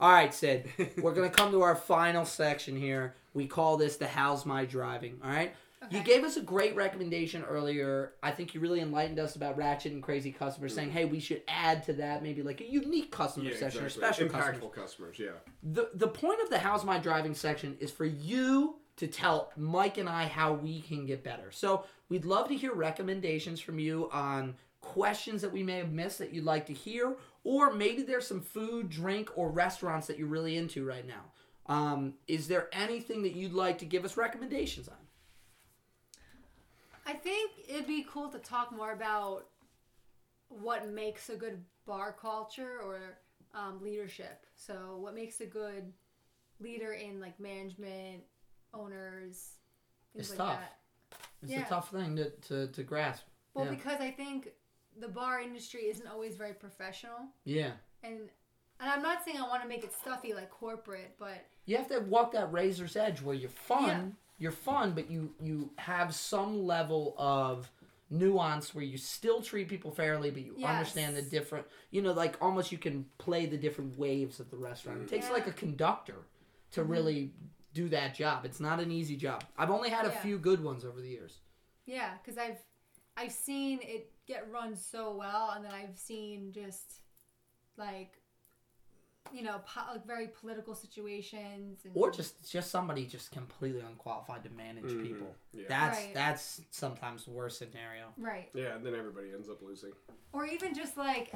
All right, Syd. We're gonna come to our final section here. We call this the "How's My Driving." All right. You gave us a great recommendation earlier. I think you really enlightened us about ratchet and crazy customers, saying, "Hey, we should add to that maybe like a unique customer Yeah, section exactly. or special customers." Impactful customers. Yeah. the the point of the how's my driving section is for you to tell Mike and I how we can get better. So we'd love to hear recommendations from you on questions that we may have missed that you'd like to hear, or maybe there's some food, drink, or restaurants that you're really into right now. Um, is there anything that you'd like to give us recommendations on? I think it'd be cool to talk more about what makes a good bar culture or um, leadership. So, what makes a good leader in like management, owners, things It's like tough. that. It's Yeah. a tough thing to, to, to grasp. Well, Yeah. because I think the bar industry isn't always very professional, Yeah. and and I'm not saying I want to make it stuffy like corporate, but You have to walk that razor's edge where you're fun. You're fun, but you you have some level of nuance where you still treat people fairly, but you Yes. understand the different. You know, like almost you can play the different waves of the restaurant. It takes like a conductor to mm-hmm. really do that job. It's not an easy job. I've only had a Yeah. few good ones over the years. Yeah, because I've I've seen it get run so well, and then I've seen just like you know po- like very political situations and Or just just somebody just completely unqualified to manage Mhm. people. Yeah. That's Right. that's sometimes worse scenario. right, Yeah, and then everybody ends up losing. or even just like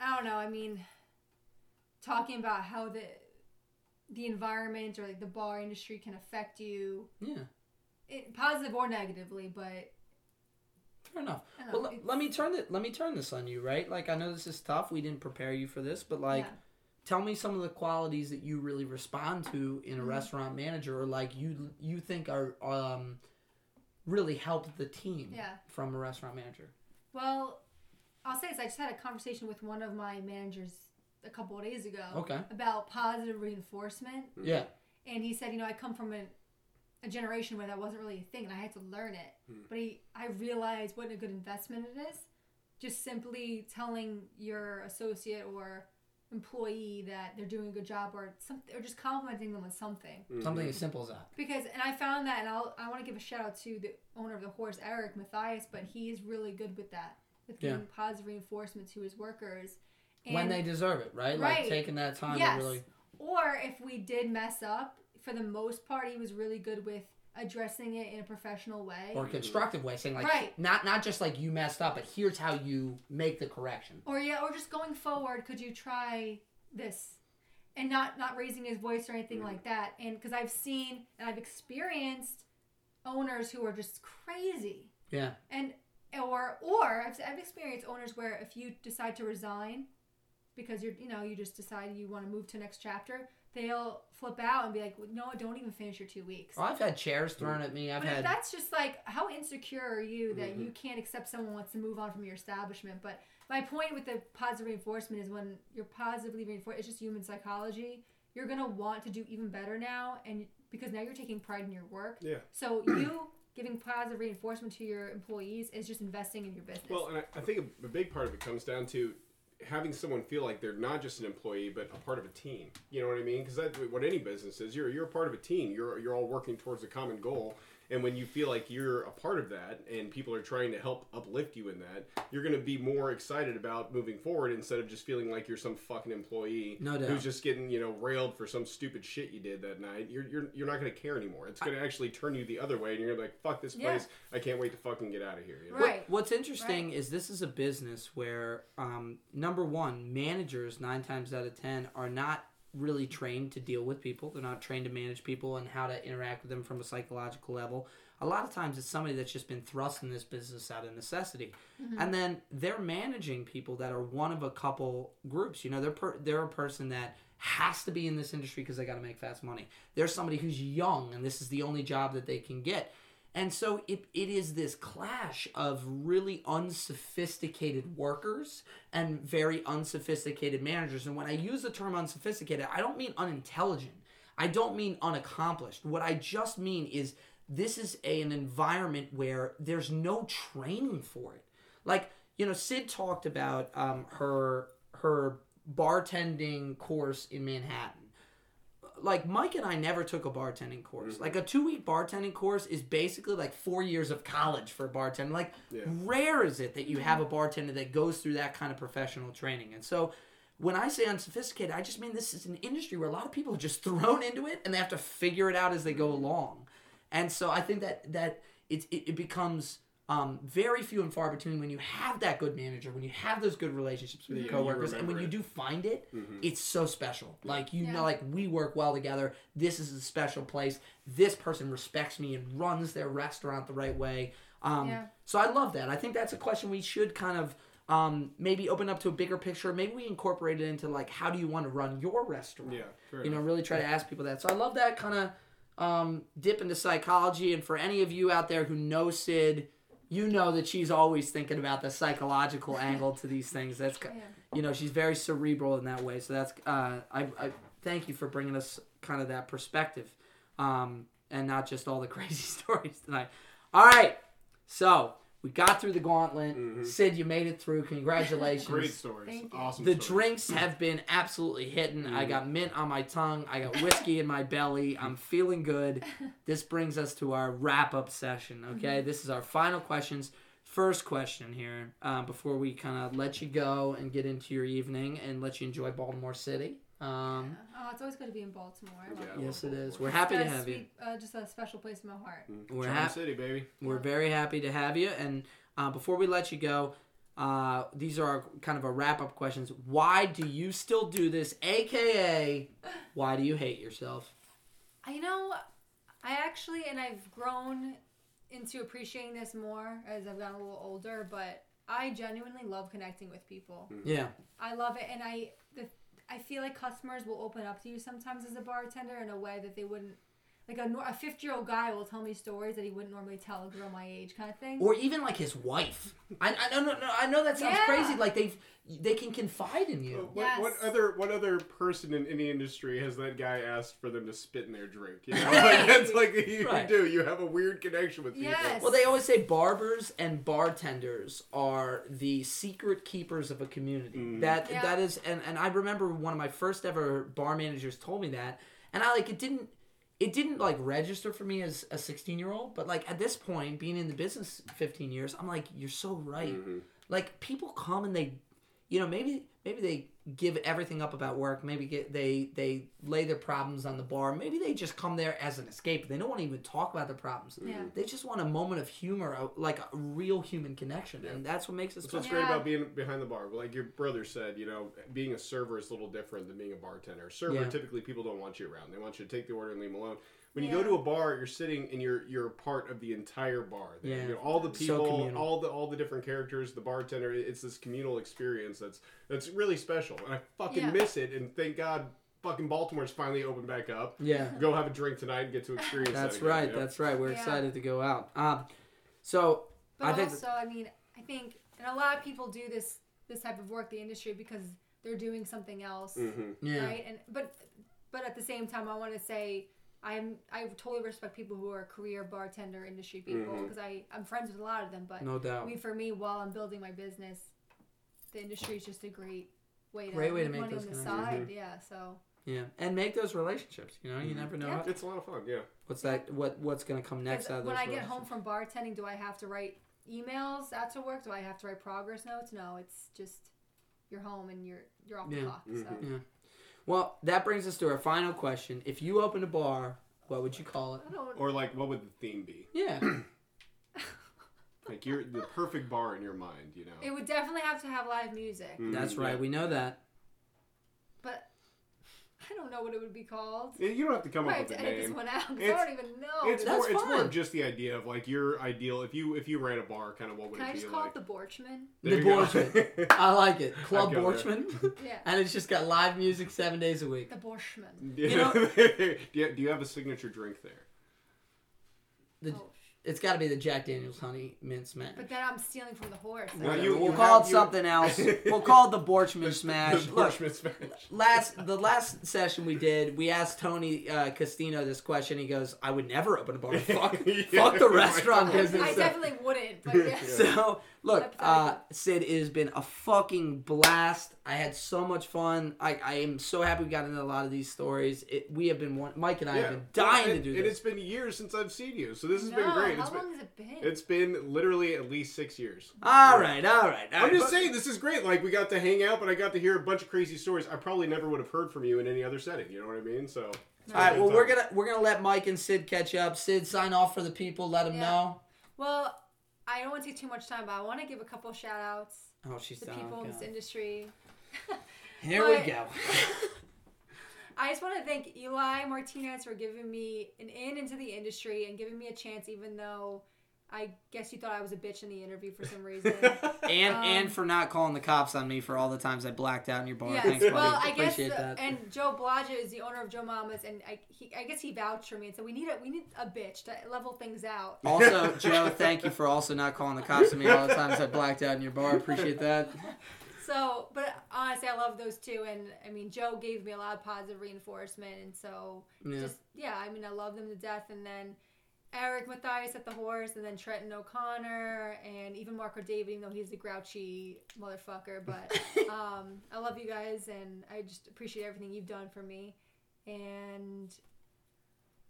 I don't know. I mean, talking about how the the environment or like the bar industry can affect you, Yeah. it, positive or negatively, but Fair enough. Well, know, let, let me turn it. Let me turn this on you, right? Like I know this is tough. We didn't prepare you for this, but like, yeah. Tell me some of the qualities that you really respond to in a Mhm. restaurant manager, or like you you think are um really help the team Yeah. from a restaurant manager. Well, I'll say this. I just had a conversation with one of my managers a couple of days ago Okay. about positive reinforcement. Yeah. And he said, you know, I come from a, a generation where that wasn't really a thing and I had to learn it. Hmm. But he, I realized what a good investment it is. Just simply telling your associate or employee that they're doing a good job or something, or just complimenting them on something. Something Mhm. as simple as that. Because, and I found that, and I'll, I want to give a shout out to the owner of the horse, Eric Matthias, but he is really good with that, with Yeah. giving positive reinforcement to his workers. when they deserve it, right? Like Right. taking that time yes. to really. Or if we did mess up, for the most part, he was really good with addressing it in a professional way. Or constructive way, saying like, Right. not not just like you messed up, but here's how you make the correction. Or yeah, or just going forward, could you try this? And not not raising his voice or anything mm-hmm. like that. And because I've seen and I've experienced owners who are just crazy. Yeah. And or or I've, I've experienced owners where if you decide to resign because you're you know you just decide you want to move to next chapter, they'll flip out and be like, no, don't even finish your two weeks. Well, I've had chairs thrown at me. I've But had. that's just like how insecure are you that Mm-hmm. you can't accept someone wants to move on from your establishment? But my point with the positive reinforcement is when you're positively reinforced, it's just human psychology. You're gonna want to do even better now, and because now you're taking pride in your work. Yeah. So you giving positive reinforcement to your employees is just investing in your business. Well, and I, I think a, a big part of it comes down to having someone feel like they're not just an employee but a part of a team. You know what I mean? Because that's what any business is. You're you're a part of a team. You're you're all working towards a common goal. And when you feel like you're a part of that and people are trying to help uplift you in that, you're going to be more excited about moving forward instead of just feeling like you're some fucking employee No doubt. who's just getting, you know, railed for some stupid shit you did that night. You're, you're, you're not going to care anymore. It's going to actually turn you the other way and you're going to be like, fuck this Yeah. place. I can't wait to fucking get out of here. You know? Right. What's interesting Right. is this is a business where, um, number one, managers nine times out of ten are not really trained to deal with people. They're not trained to manage people and how to interact with them from a psychological level. A lot of times, it's somebody that's just been thrust in this business out of necessity, mm-hmm. and then they're managing people that are one of a couple groups. You know, they're per- they're a person that has to be in this industry because they got to make fast money. There's somebody who's young and this is the only job that they can get And so it, it is this clash of really unsophisticated workers and very unsophisticated managers. And when I use the term unsophisticated, I don't mean unintelligent. I don't mean unaccomplished. What I just mean is this is a, an environment where there's no training for it. Like, you know, Syd talked about um, her her bartending course in Manhattan like Mike and I never took a bartending course. Mm-hmm. Like a two week bartending course is basically like four years of college for a bartender. Like Yeah. rare is it that you have a mm-hmm. bartender that goes through that kind of professional training. And so when I say unsophisticated, I just mean this is an industry where a lot of people are just thrown into it and they have to figure it out as they go mm-hmm. along. And so I think that that it it, it becomes um, very few and far between when you have that good manager, when you have those good relationships with your Yeah, you coworkers, and when remember you do find it, Mhm. it's so special. Like you Yeah. know, like we work well together. This is a special place. This person respects me and runs their restaurant the right way. Um, Yeah. So I love that. I think that's a question we should kind of um, maybe open up to a bigger picture. Maybe we incorporate it into like how do you want to run your restaurant? Yeah, fair you know, really try to ask people that. So I love that kind of um, dip into psychology. And for any of you out there who know Syd, you know that she's always thinking about the psychological angle to these things. That's Yeah. you know she's very cerebral in that way. So that's uh, I, I thank you for bringing us kind of that perspective, um, and not just all the crazy stories tonight. All right, so we got through the gauntlet. Mhm. Syd, you made it through. Congratulations. Great stories. Thank you. Awesome. The stories. drinks have been absolutely hitting. I Mhm. got mint on my tongue. I got whiskey in my belly. I'm feeling good. This brings us to our wrap up session. Okay, this is our final questions. First question here um, before we kind of let you go and get into your evening and let you enjoy Baltimore City. Um, Oh, it's always good to be in Baltimore. I Yeah. yes, it is. We're happy to Got a have you. Uh, just a special place in my heart. Mm. We're Charm hap- City, baby. We're Yeah. very happy to have you. And uh, before we let you go, uh, these are kind of a wrap up questions. Why do you still do this? AKA, why do you hate yourself? I- You know, I actually, and I've grown into appreciating this more as I've gotten a little older, but I genuinely love connecting with people. Yeah. I love it, and I the I feel like customers will open up to you sometimes as a bartender in a way that they wouldn't. Like a, a 50 year old guy will tell me stories that he wouldn't normally tell a girl my age, kind of thing. Or even like his wife. I, I know, no, no, I know that sounds Yeah. crazy. Like they they can confide in you. What, what Yes. other what other person in any industry has that guy asked for them to spit in their drink? You know, Right. like, that's like you Right. do. You have a weird connection with people. Yes. Well, they always say barbers and bartenders are the secret keepers of a community. Mm. That Yeah. that is, and, and I remember one of my first ever bar managers told me that, and I like it didn't it didn't like register for me as a 16 year old, but like at this point, being in the business 15 years, I'm like, you're so right. Mhm. Like people come and they, you know, maybe maybe they give everything up about work. Maybe get they they lay their problems on the bar. Maybe they just come there as an escape. They don't want to even talk about their problems. Yeah. Mm. They just want a moment of humor, a- like a real human connection, and that's what makes us That's what's special. great Yeah. about being behind the bar. Like your brother said, you know, being a server is a little different than being a bartender. Server, Yeah. typically people don't want you around. They want you to take the order and leave them alone. When you go to a bar, you're sitting and you're you're part of the entire bar. There. Yeah. You know, all the people, communal. all the all the different characters, the bartender. It's this communal experience that's that's really special, and I fucking Yeah. miss it. And thank God, fucking Baltimore's finally opened back up. Yeah, Go have a drink tonight and get to experience. that's that again, right. you know? That's right. We're Yeah. excited to go out. Um, so But I think also, I mean, I think, and a lot of people do this this type of work, the industry, because they're doing something else, Mhm. yeah, right? And but but at the same time, I want to say I'm I totally respect people who are career bartender industry people because I I'm friends with a lot of them. But no doubt. I mean, for me, while I'm building my business, the industry is just a great way to Great way to make make money those on the connections. side. Yeah, so Yeah, and make those relationships. You know, you Mhm. never know Yeah. It's a lot of fun. Yeah. what's that. What what's gonna come next out of those when I get home from bartending, do I have to write emails after work? Do I have to write progress notes? No, it's just you're home and you're you're off the Yeah. clock. So. Mhm. Well, that brings us to our final question. If you opened a bar, what would you call it? I don't. Or like, what would the theme be? Yeah. Like you're the perfect bar in your mind, you know. It would definitely have to have live music, Mm, That's yeah. right. We know that. But I don't know what it would be called. You don't have to come I up have with to a edit this name. one out 'cause I It's- don't even know. It's That's more. It's more fine. of just the idea of like your ideal. If you if you ran a bar, kind of what would Can I it be just call like? it the Borchman? The There you go. Borchman. I like it. Club I'd go there. Borchman. Yeah, and it's just got live music seven days a week. the Borchman. you know- do, you, do you have a signature drink there? The, Oh, sh- It's got to be the Jack Daniels Honey Mint Smash. But then I'm stealing from the horse. Well, you- we'll you call have- it you- something else. we'll call it the Borchman Smash. The Look, Borchman smash. last the last session we did, we asked Tony uh, Castino this question. He goes, "I would never open a bar. Fuck, Yeah, fuck the restaurant God. business." I definitely wouldn't. But yeah. So look, uh, Syd, it has been a fucking blast. I had so much fun. I, I am so happy we got into a lot of these stories. It, we have been one, Mike and I have been dying Well, to and- do And it's been years since I've seen you, so this has no, been great. how It's been, long has it been? it's been literally at least six years. All right, all right. all I'm right. just But- saying this is great. Like we got to hang out, but I got to hear a bunch of crazy stories. I probably never would have heard from you in any other setting. You know what I mean? So. All right, well fun. we're gonna we're gonna let Mike and Syd catch up. Syd, sign off for the people. Let them Yeah. know. Well, I don't want to take too much time, but I want to give a couple shout outs Oh, she's to down. people in this industry. Here But- we go. I just want to thank Eli Martinez for giving me an in into the industry and giving me a chance, even though I guess you thought I was a bitch in the interview for some reason. and Um, and for not calling the cops on me for all the times I blacked out in your bar. Yes. Thanks, buddy. well, I guess, Appreciate the- that. and Joe Blodgett is the owner of Joe Mama's, and I, he, I guess he vouched for me and said we need a we need a bitch to level things out. Also, Joe, thank you for also not calling the cops on me all the times I blacked out in your bar. Appreciate that. So, but honestly, I love those two, and I mean, Joe gave me a lot of positive reinforcement, and so Yeah. just yeah, I mean, I love them to death, and then. Eric Matthias at the horse, and then Trenton O'Connor, and even Marco David, even though he's a grouchy motherfucker. But um, I love you guys, and I just appreciate everything you've done for me. And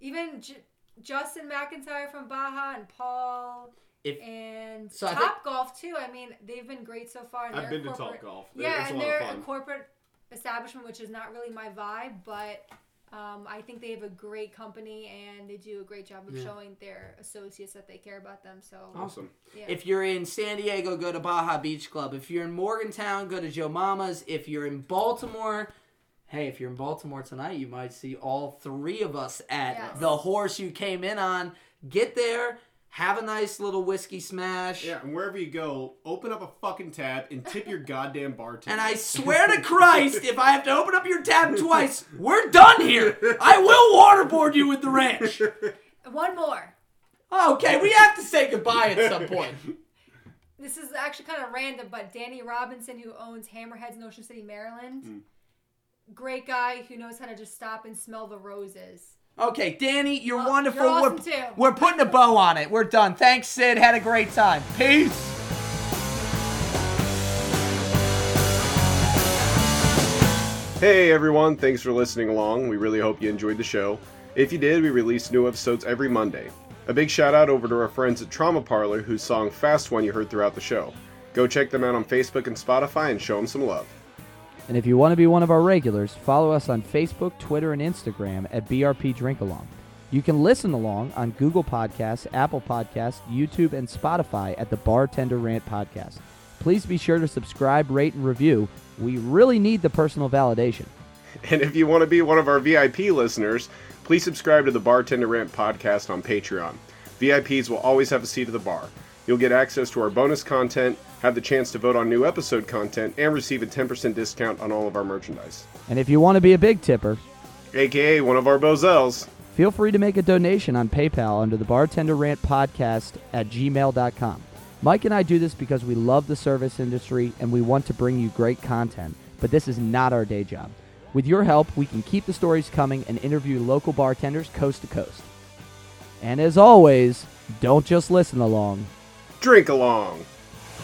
even J- Justin McIntyre from Baja and Paul If- and So I Top Golf too. I mean, they've been great so far. and I've they're been to Top Golf. Yeah, it's a and lot they're of a corporate establishment, which is not really my vibe, but. Um, I think they have a great company and they do a great job of Yeah. showing their associates that they care about them. So, Awesome. yeah. If you're in San Diego, go to Baja Beach Club. If you're in Morgantown, go to Joe Mama's. If you're in Baltimore, hey, if you're in Baltimore tonight, you might see all three of us at Yes. the horse you came in on. Get there, have a nice little whiskey smash. Yeah, and wherever you go, open up a fucking tab and tip your goddamn bartender. And I swear to Christ, if I have to open up your tab twice, we're done here. I will waterboard you with the ranch. One more. Okay, we have to say goodbye at some point. This is actually kind of random, but Danny Robinson, who owns Hammerheads in Ocean City, Maryland, Hmm. great guy who knows how to just stop and smell the roses. Okay, Danny, you're Well, wonderful. you're awesome we're, too. we're putting a bow on it. We're done. Thanks, Syd. Had a great time. Peace. Hey everyone, thanks for listening along. We really hope you enjoyed the show. If you did, we release new episodes every Monday. A big shout out over to our friends at Trauma Parlor whose song Fast One you heard throughout the show. Go check them out on Facebook and Spotify and show them some love. And if you want to be one of our regulars, follow us on Facebook, Twitter, and Instagram at BRP Drink Along. You can listen along on Google Podcasts, Apple Podcasts, YouTube, and Spotify at the Bartender Rant Podcast. Please be sure to subscribe, rate, and review. We really need the personal validation. And if you want to be one of our VIP listeners, please subscribe to the Bartender Rant podcast on Patreon. VIPs will always have a seat at the bar. You'll get access to our bonus content, have the chance to vote on new episode content, and receive a 10% discount on all of our merchandise. And if you want to be a big tipper, AKA one of our Bozels. feel free to make a donation on PayPal under the Bartender Rant Podcast at gmail.com. Mike and I do this because we love the service industry and we want to bring you great content, but this is not our day job. With your help, we can keep the stories coming and interview local bartenders coast to coast. And as always, don't just listen along. Drink along.